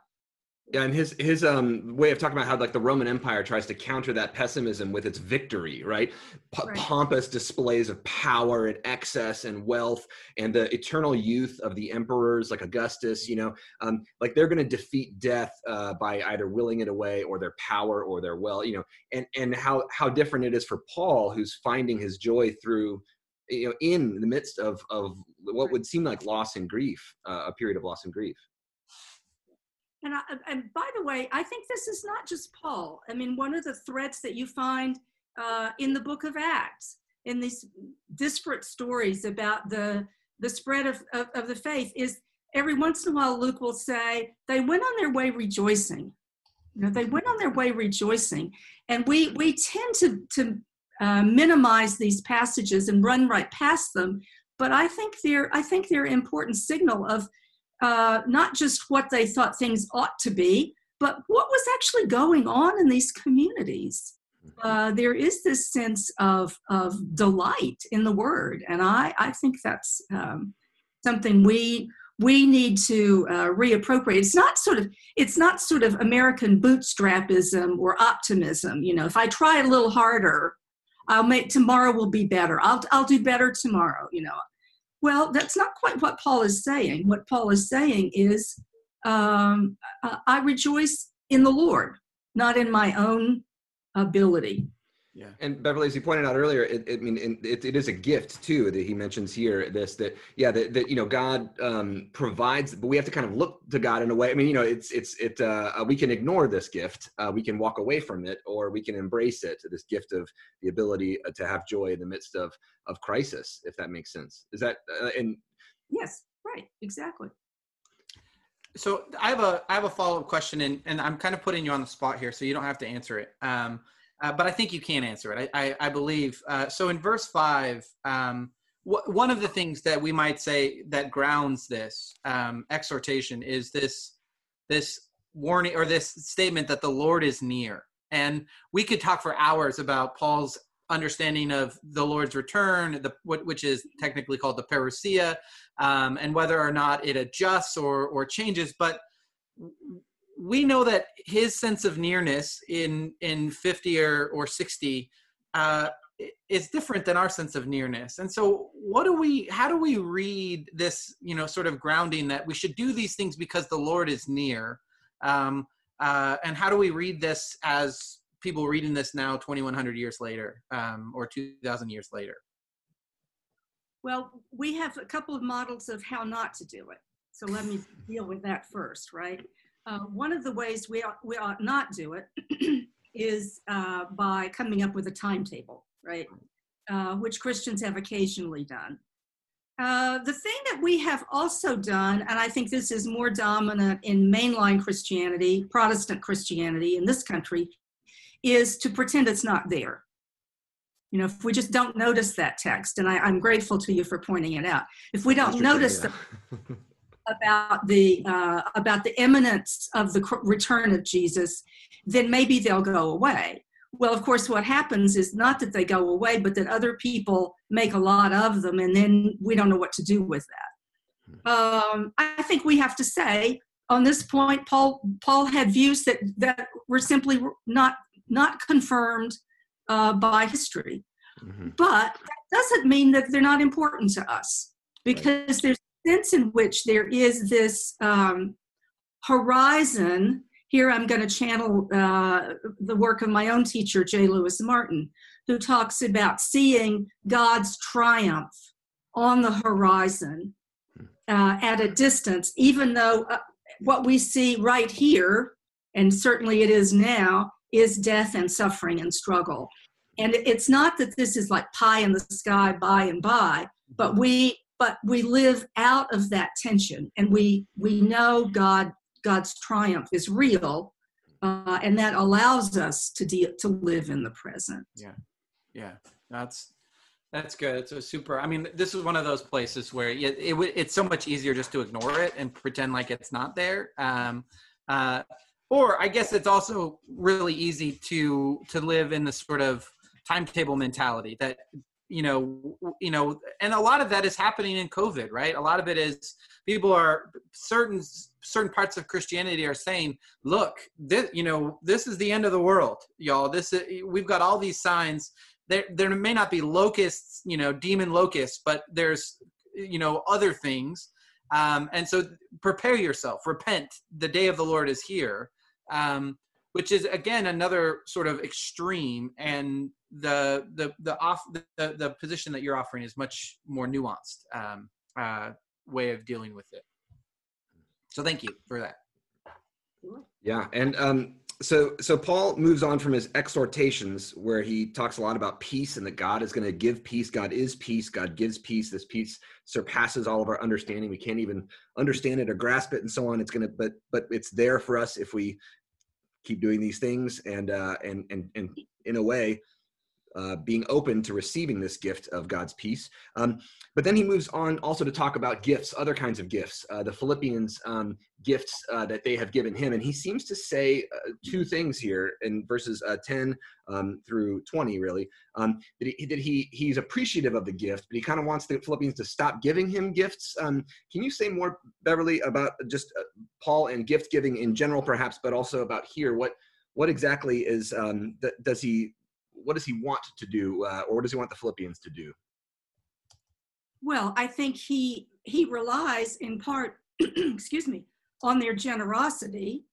Yeah, and his his um way of talking about how like the Roman Empire tries to counter that pessimism with its victory, right? P- right? Pompous displays of power and excess and wealth, and the eternal youth of the emperors like Augustus. You know, um, like they're going to defeat death uh, by either willing it away or their power or their well. You know, and and how how different it is for Paul, who's finding his joy through you know in the midst of of what would seem like loss and grief uh, a period of loss and grief. And, I, and by the way i think this is not just paul. I mean one of the threads that you find uh, in the book of acts in these disparate stories about the the spread of, of, of the faith is every once in a while luke will say they went on their way rejoicing. You know they went on their way rejoicing. And we we tend to to uh, minimize these passages and run right past them. But I think they're I think they're an important signal of uh, not just what they thought things ought to be, but what was actually going on in these communities. Mm-hmm. Uh, there is this sense of of delight in the word, and I I think that's um, something we we need to uh, reappropriate. It's not sort of it's not sort of American bootstrapism or optimism. You know, if I try a little harder, I'll make tomorrow will be better. I'll I'll do better tomorrow, you know. Well, that's not quite what Paul is saying. What Paul is saying is, um, I rejoice in the Lord, not in my own ability. Yeah. And Beverly, as you pointed out earlier, it, it I mean, it, it is a gift too that he mentions here. This that yeah that, that you know God um, provides, but we have to kind of look to God in a way. I mean, you know, it's it's it. Uh, uh, we can ignore this gift, uh, we can walk away from it, or we can embrace it. This gift of the ability uh, to have joy in the midst of of crisis, if that makes sense. Is that uh, and yes, right, exactly. So I have a I have a follow up question, and and I'm kind of putting you on the spot here, so you don't have to answer it. Um, uh, but I think you can answer it. I, I, I believe. Uh, so in verse five, um, wh- one of the things that we might say that grounds this um, exhortation is this this warning or this statement that the Lord is near. And we could talk for hours about Paul's understanding of the Lord's return, the which is technically called the parousia, um, and whether or not it adjusts or or changes. But we know that his sense of nearness in in 50 or, or 60 uh, is different than our sense of nearness. And so what do we how do we read this you know sort of grounding that we should do these things because the lord is near? Um, uh, and how do we read this as people reading this now 2100 years later um, or 2000 years later? Well we have a couple of models of how not to do it. So let me deal with that first right uh, one of the ways we ought, we ought not do it is uh, by coming up with a timetable, right? uh, which Christians have occasionally done. Uh, the thing that we have also done, and I think this is more dominant in mainline Christianity, Protestant Christianity in this country, is to pretend it's not there. You know, if we just don't notice that text, and I, am grateful to you for pointing it out. If we don't notice the, about the uh, about the imminence of the return of Jesus, then maybe they'll go away. Well, of course, what happens is not that they go away, but that other people make a lot of them, and then we don't know what to do with that. Um, I think we have to say on this point, Paul Paul had views that that were simply not not confirmed uh, by history. Mm-hmm. But that doesn't mean that they're not important to us because right. there's sense in which there is this um, horizon. Here I'm going to channel uh, the work of my own teacher, J. Louis Martyn, who talks about seeing God's triumph on the horizon uh, at a distance, even though uh, what we see right here, and certainly it is now, is death and suffering and struggle. And it's not that this is like pie in the sky by and by, but we but we live out of that tension and we we know God God's triumph is real uh, and that allows us to de- to live in the present. Yeah, yeah, that's that's good. It's a super. I mean, this is one of those places where it, it it's so much easier just to ignore it and pretend like it's not there. Um, uh, or I guess it's also really easy to to live in the sort of timetable mentality that you know you know and a lot of that is happening in covid right? A lot of it is people are certain certain parts of christianity are saying look this you know this is the end of the world y'all. This is, we've got all these signs. There there may not be locusts you know demon locusts but there's you know other things. Um, and so prepare yourself. Repent. The day of the lord is here. Um, which is again another sort of extreme. And the the the off the, the position that you're offering is much more nuanced um, uh, way of dealing with it. So thank you for that. Yeah and um, so so paul moves on from his exhortations where he talks a lot about peace and that god is going to give peace god is peace god gives peace this peace surpasses all of our understanding we can't even understand it or grasp it and so on it's going to but but it's there for us if we keep doing these things and uh, and and and in a way uh, being open to receiving this gift of God's peace. Um, but then he moves on also to talk about gifts, other kinds of gifts, uh, the Philippians um, gifts uh, that they have given him. And he seems to say uh, two things here in verses uh, 10 um, through 20, really. Um, that, he, that he he's appreciative of the gift, but he kind of wants the Philippians to stop giving him gifts. Um, can you say more, Beverly, about just uh, Paul and gift giving in general, perhaps, but also about here? What what exactly is um, th- does he what does he want to do, uh, or what does he want the Philippians to do? Well, I think he he relies in part, excuse me, on their generosity.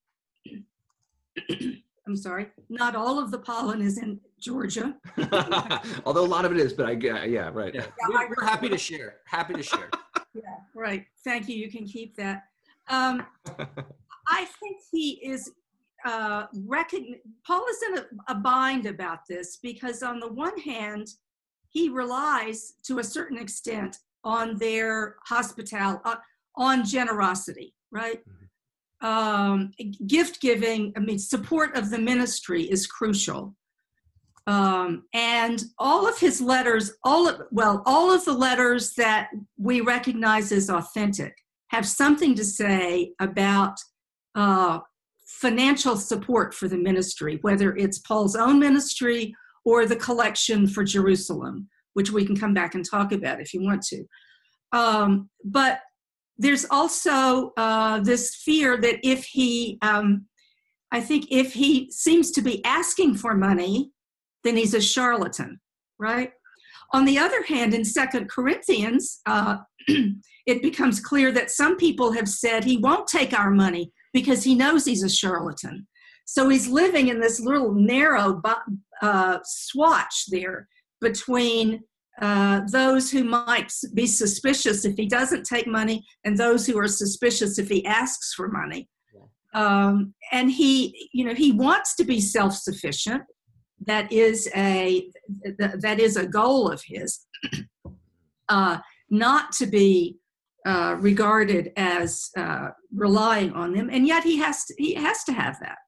I'm sorry, not all of the pollen is in Georgia. Although a lot of it is, but I yeah, right. Yeah. yeah we're, happy to share. Happy to share. yeah, right. Thank you. You can keep that. Um, I think he is uh, recognize, Paul is in a, a bind about this because, on the one hand, he relies to a certain extent on their hospitality, uh, on generosity, right? Mm-hmm. Um, gift giving, I mean, support of the ministry is crucial. Um, and all of his letters, all of, well, all of the letters that we recognize as authentic have something to say about uh, financial support for the ministry, whether it's Paul's own ministry or the collection for Jerusalem, which we can come back and talk about if you want to. Um, but there's also uh, this fear that if he, um, I think if he seems to be asking for money, then he's a charlatan, right? On the other hand, in Second Corinthians, uh, it becomes clear that some people have said he won't take our money because he knows he's a charlatan. So he's living in this little narrow uh, swatch there between uh, those who might be suspicious if he doesn't take money and those who are suspicious if he asks for money. Um, and he, you know, he wants to be self-sufficient, that is a that is a goal of his, uh, not to be uh, regarded as uh, relying on them, and yet he has to, he has to have that.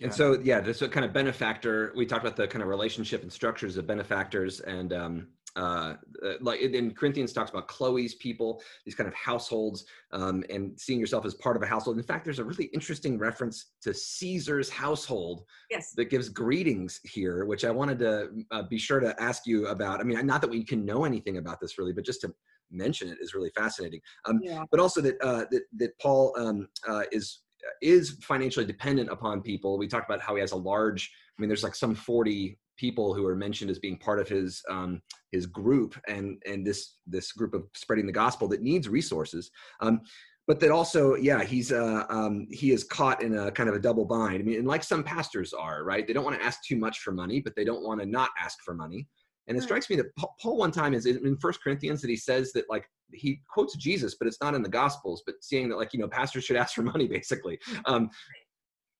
And so, yeah, this kind of benefactor. We talked about the kind of relationship and structures of benefactors, and um, uh, uh like in Corinthians talks about Chloe's people, these kind of households, um, and seeing yourself as part of a household. In fact, there's a really interesting reference to Caesar's household yes. that gives greetings here, which I wanted to uh, be sure to ask you about. I mean, not that we can know anything about this really, but just to mention it is really fascinating. Um, yeah. But also that uh, that that Paul um, uh, is is financially dependent upon people. We talked about how he has a large. I mean, there's like some 40 people who are mentioned as being part of his um, his group, and and this this group of spreading the gospel that needs resources. Um, but that also, yeah, he's uh, um, he is caught in a kind of a double bind. I mean, and like some pastors are, right? They don't want to ask too much for money, but they don't want to not ask for money. And it strikes me that Paul one time is in First Corinthians that he says that like he quotes Jesus, but it's not in the Gospels, but seeing that like you know pastors should ask for money basically. Um,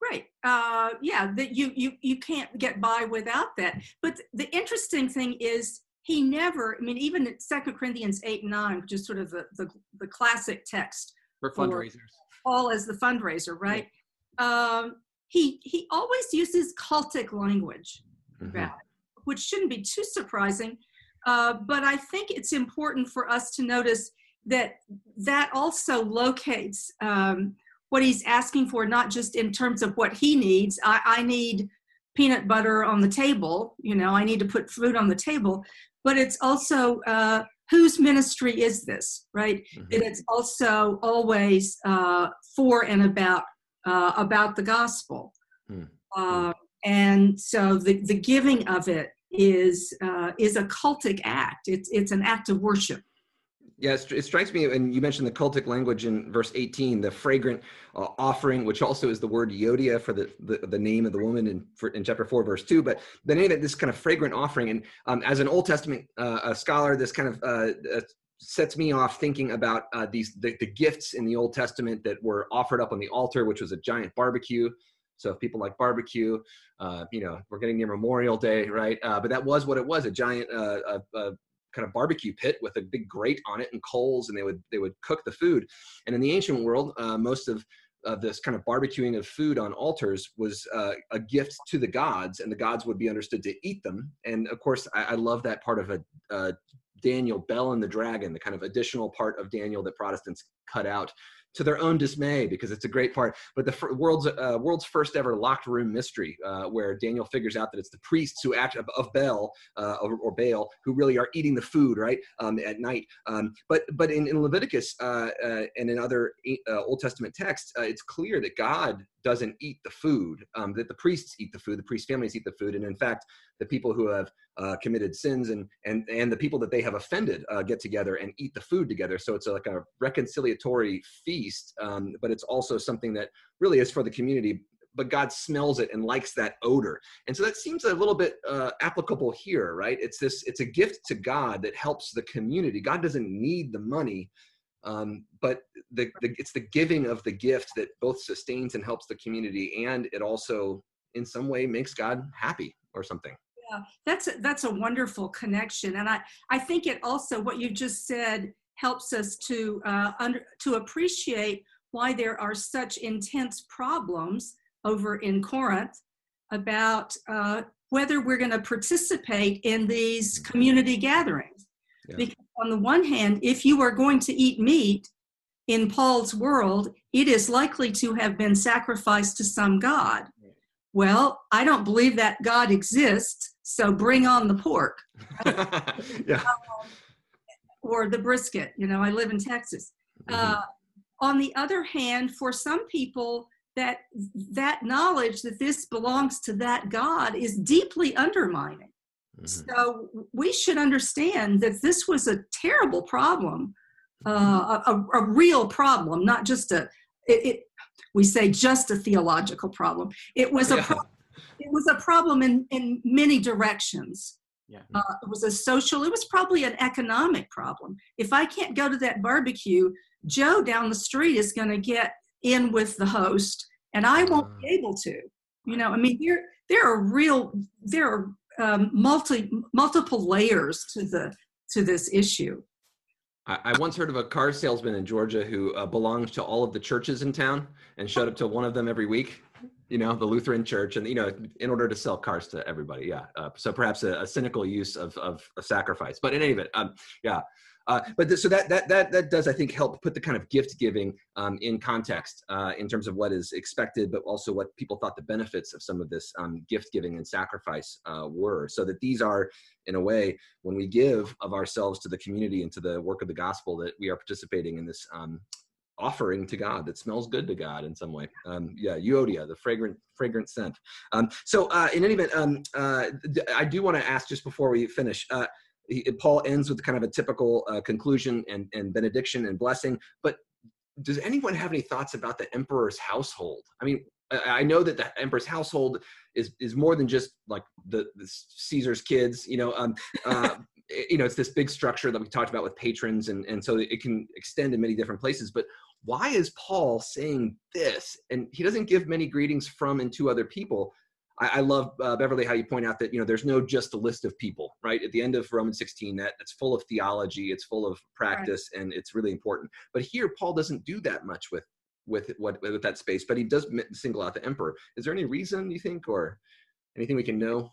right. Uh, yeah. That you you you can't get by without that. But the interesting thing is he never. I mean, even at Second Corinthians eight and nine, which is sort of the the, the classic text for fundraisers. All as the fundraiser, right? Yeah. Um, he he always uses cultic language mm-hmm. about it which shouldn't be too surprising. Uh, but I think it's important for us to notice that that also locates um, what he's asking for, not just in terms of what he needs. I, I, need peanut butter on the table, you know, I need to put food on the table, but it's also uh, whose ministry is this, right? Mm-hmm. And it's also always uh, for and about uh, about the gospel. Mm-hmm. and so the, the giving of it is uh, is a cultic act. It's it's an act of worship. Yes, it strikes me, and you mentioned the cultic language in verse 18, the fragrant uh, offering, which also is the word Euodia for the, the, the name of the woman in, for, in chapter 4, verse 2. But the name of this kind of fragrant offering, and um, as an Old Testament uh, scholar, this kind of uh, uh, sets me off thinking about uh, these the, the, gifts in the Old Testament that were offered up on the altar, which was a giant barbecue. So if people like barbecue, uh, you know, we're getting near Memorial Day, right? Uh, but that was what it was—a giant, uh, kind of barbecue pit with a big grate on it and coals, and they would they would cook the food. And in the ancient world, uh, most of this kind of barbecuing of food on altars was uh, a gift to the gods, and the gods would be understood to eat them. And of course, I, I love that part of a, Daniel, Bel and the Dragon, the kind of additional part of Daniel that Protestants cut out to their own dismay because it's a great part. But the world's uh, world's first ever locked room mystery, uh, where Daniel figures out that it's the priests who act of, Bel uh, or, or, Baal who really are eating the food right um, at night. Um, but but in, in Leviticus uh, uh, and in other uh, Old Testament texts, it's clear that God doesn't eat the food, um, that the priests eat the food, the priest families eat the food, and in fact, the people who have uh, committed sins and and and the people that they have offended uh, get together and eat the food together. So it's a, like a reconciliatory feast, um, but it's also something that really is for the community. But God smells it and likes that odor, and so that seems a little bit uh, applicable here, right? It's this, it's a gift to God that helps the community. God doesn't need the money, um, but the, the, it's the giving of the gift that both sustains and helps the community, and it also, in some way, makes God happy or something. Yeah, that's a, that's a wonderful connection, and I I think it also what you just said helps us to uh, under to appreciate why there are such intense problems over in Corinth about uh, whether we're going to participate in these mm-hmm. community gatherings. Yeah. Because on the one hand, if you are going to eat meat in Paul's world, it is likely to have been sacrificed to some god. Well, I don't believe that God exists, so bring on the pork. yeah. Um, or the brisket. You know, I live in Texas. Mm-hmm. Uh, on the other hand, for some people, that that knowledge that this belongs to that God is deeply undermining. Mm-hmm. So we should understand that this was a terrible problem, uh, a, a, real problem, not just a. It, it, we say just a theological problem. It was a. Pro- it was a problem in in many directions. Yeah. Uh, it was a social. It was probably an economic problem. If I can't go to that barbecue, Joe down the street is going to get in with the host, and I won't uh, be able to. You know, I mean, there there are real there are um, multi multiple layers to the to this issue. I, once heard of a car salesman in Georgia who uh, belonged to all of the churches in town and showed up to one of them every week. You know, the Lutheran church, and you know, in order to sell cars to everybody. Yeah. Uh, so perhaps a, a, cynical use of, of a sacrifice. But in any event, um, yeah. Uh, but th- so that that that that does I think help put the kind of gift giving um, in context uh, in terms of what is expected, but also what people thought the benefits of some of this um, gift giving and sacrifice uh, were. So that these are, in a way, when we give of ourselves to the community and to the work of the gospel, that we are participating in this um, offering to God that smells good to God in some way. Um, yeah, euodia, the fragrant fragrant scent. Um, so uh, in any event, um, uh, I do want to ask just before we finish. Uh, he, Paul ends with kind of a typical uh, conclusion and, and benediction and blessing. But does anyone have any thoughts about the emperor's household? I mean, I know that the emperor's household is is more than just like the, the Caesar's kids. You know, um, uh, you know, it's this big structure that we talked about with patrons, and and so it can extend in many different places. But why is Paul saying this? And he doesn't give many greetings from and to other people. I, I love uh, Beverly how you point out that you know there's no just a list of people, right? At the end of Romans 16, that it's full of theology, it's full of practice, right. and it's really important. But here, Paul doesn't do that much with with what with that space, but he does single out the emperor. Is there any reason you think, or anything we can know?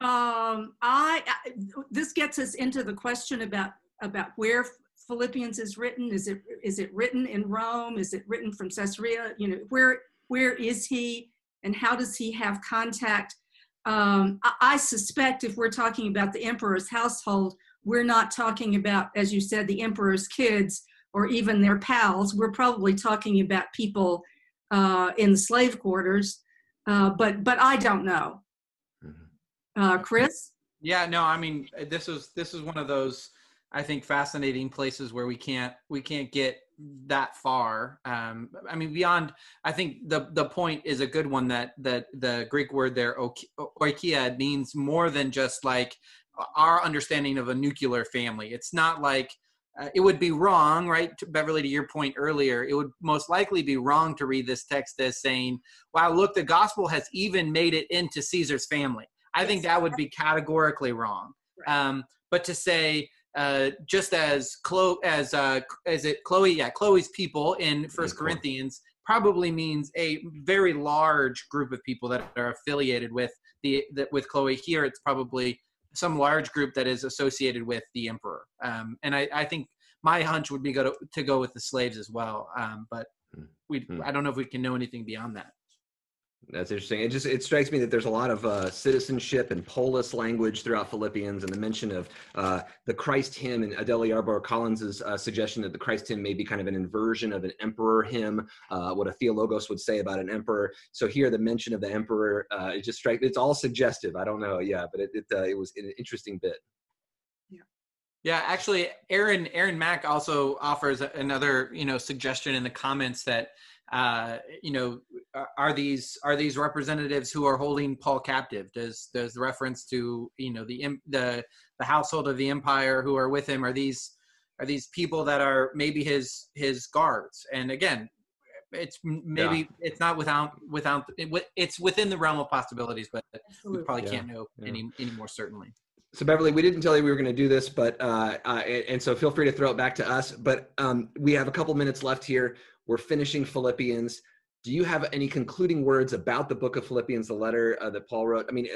Um, I, I this gets us into the question about about where Philippians is written. Is it is it written in Rome? Is it written from Caesarea? You know, where where is he? and how does he have contact? Um, I, I suspect if we're talking about the emperor's household, we're not talking about, as you said, the emperor's kids or even their pals. We're probably talking about people uh, in the slave quarters, uh, but but I don't know. Mm-hmm. Uh, Chris? Yeah, no, I mean this is this is one of those I think fascinating places where we can't we can't get that far. Um, I mean, beyond, I think the the point is a good one that that the Greek word there, oikia, means more than just like our understanding of a nuclear family. It's not like uh, it would be wrong, right, to Beverly, to your point earlier, it would most likely be wrong to read this text as saying, wow, look, the gospel has even made it into Caesar's family. I think that would be categorically wrong. Um, but to say, uh, just as Chloe, as uh, as it Chloe, yeah, Chloe's people in First Corinthians probably means a very large group of people that are affiliated with the that with Chloe. Here, it's probably some large group that is associated with the emperor. Um, and I, I think my hunch would be go to, to go with the slaves as well. Um, but hmm. we, hmm. I don't know if we can know anything beyond that. That's interesting. It just it strikes me that there's a lot of uh, citizenship and polis language throughout Philippians, and the mention of uh, the Christ hymn and Adele Yarbro Collins's uh, suggestion that the Christ hymn may be kind of an inversion of an emperor hymn, uh, what a theologos would say about an emperor. So here, the mention of the emperor, uh, it just strikes. It's all suggestive. I don't know, yeah, but it it, uh, it was an interesting bit. Yeah, yeah. Actually, Aaron Aaron Mack also offers another you know suggestion in the comments that uh, you know, are these are these representatives who are holding Paul captive? Does does the reference to you know the the the household of the empire who are with him are these are these people that are maybe his his guards? And again, it's maybe yeah. it's not without without it, it's within the realm of possibilities, but Absolutely. we probably yeah. can't know yeah. any any more certainly. So Beverly, we didn't tell you we were going to do this, but uh, uh, and so feel free to throw it back to us. But um, we have a couple minutes left here. We're finishing Philippians. Do you have any concluding words about the book of Philippians, the letter uh, that Paul wrote? I mean,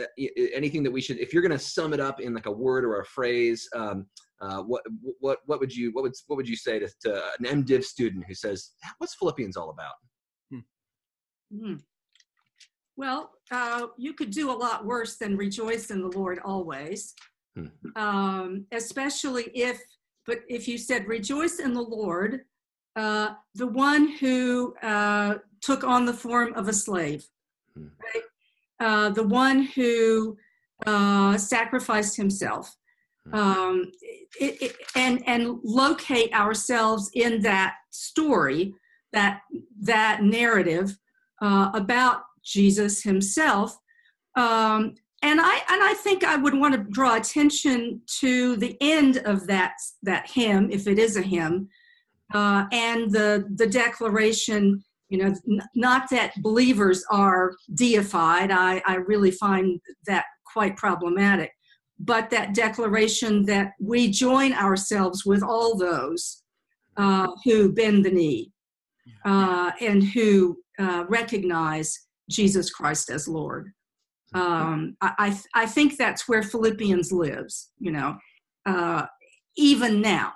anything that we should, if you're going to sum it up in like a word or a phrase, um, uh, what what what would you what would what would you say to, to an MDiv student who says, "What's Philippians all about?" Hmm. Hmm. Well, uh, you could do a lot worse than rejoice in the Lord always, hmm. um, especially if. But if you said rejoice in the Lord, uh, the one who uh, took on the form of a slave, hmm. right? Uh, the one who uh, sacrificed himself, hmm. um, it, it, and and locate ourselves in that story, that that narrative uh, about Jesus himself. Um, and I and I think I would want to draw attention to the end of that that hymn, if it is a hymn, uh, and the, the declaration you know, n- not that believers are deified. I, I really find that quite problematic. But that declaration that we join ourselves with all those uh, who bend the knee uh, and who uh, recognize Jesus Christ as Lord. Um, I, I think that's where Philippians lives, you know, uh, even now,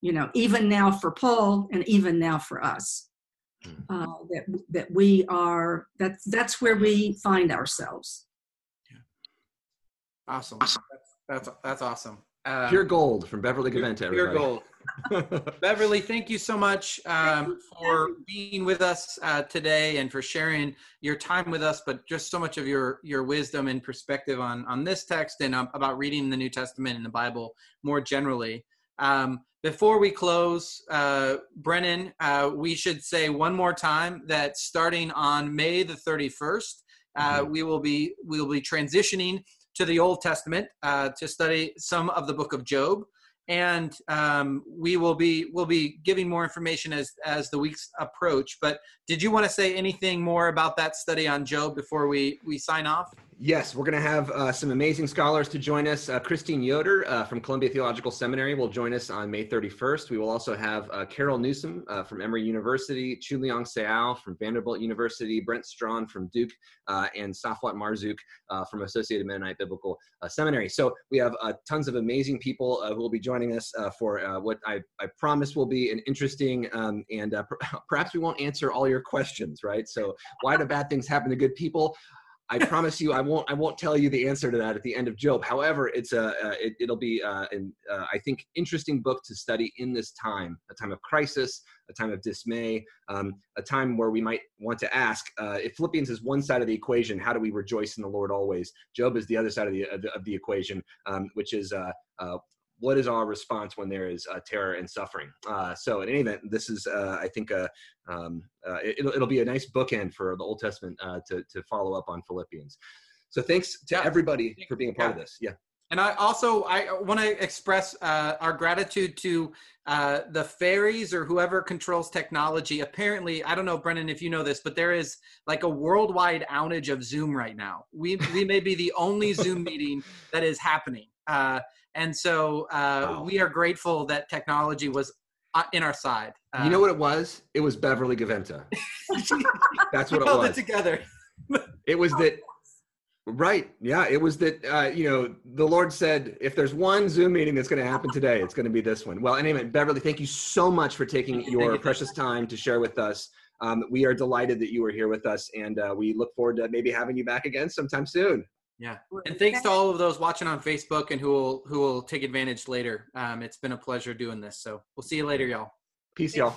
you know, even now for Paul and even now for us. Hmm. Uh, that that we are that's that's where we find ourselves. Yeah. Awesome. That's that's, that's awesome. Uh, pure gold from Beverly Gaventa. Pure gold. Beverly, thank you so much um, for being with us uh, today and for sharing your time with us, but just so much of your your wisdom and perspective on on this text and um, about reading the New Testament and the Bible more generally. Um, before we close, uh, Brennan, uh, we should say one more time that starting on May the 31st, uh, mm-hmm. we will be we will be transitioning to the Old Testament uh, to study some of the Book of Job and um, we will be will be giving more information as as the weeks approach. But did you want to say anything more about that study on Job before we we sign off? Yes, we're going to have uh, some amazing scholars to join us. Uh, Christine Yoder uh, from Columbia Theological Seminary will join us on May 31st. We will also have uh, Carol Newsom uh, from Emory University, Choon-Leong Seow from Vanderbilt University, Brent Strawn from Duke, uh, and Safwat Marzouk from Associated Mennonite Biblical Seminary. So we have tons of amazing people who will be joining us for what I, I, promise will be an interesting um, and perhaps we won't answer all your questions, right? So why do bad things happen to good people? I promise you, I won't. I won't tell you the answer to that at the end of Job. However, it's a. Uh, it, will be uh, an, uh, I think interesting book to study in this time, a time of crisis, a time of dismay, um, a time where we might want to ask uh, if Philippians is one side of the equation, how do we rejoice in the Lord always? Job is the other side of the of the, of the equation, um, which is uh, uh, what is our response when there is uh, terror and suffering? Uh, so, in any event, this is, uh, I think, uh, um, uh, it'll, it'll be a nice bookend for the Old Testament uh, to, to follow up on Philippians. So, thanks to yeah. everybody for being a part yeah. of this. Yeah. And I also I want to express our gratitude to the fairies or whoever controls technology. Apparently, I don't know, Brennan, if you know this, but there is like a worldwide outage of Zoom right now. We we may be the only Zoom meeting that is happening. Uh, and so uh, wow. we are grateful that technology was uh, in our side. Uh, you know what it was? It was Beverly Gaventa. That's what it was. It together. it was that. Right. Yeah. It was that, uh, you know, the Lord said, if there's one Zoom meeting that's going to happen today, it's going to be this one. Well, anyway, Beverly, thank you so much for taking your precious time to share with us. Um, we are delighted that you were here with us, and uh, we look forward to maybe having you back again sometime soon. Yeah, and thanks to all of those watching on Facebook and who will who will take advantage later. Um, it's been a pleasure doing this. So we'll see you later, y'all. Peace, y'all.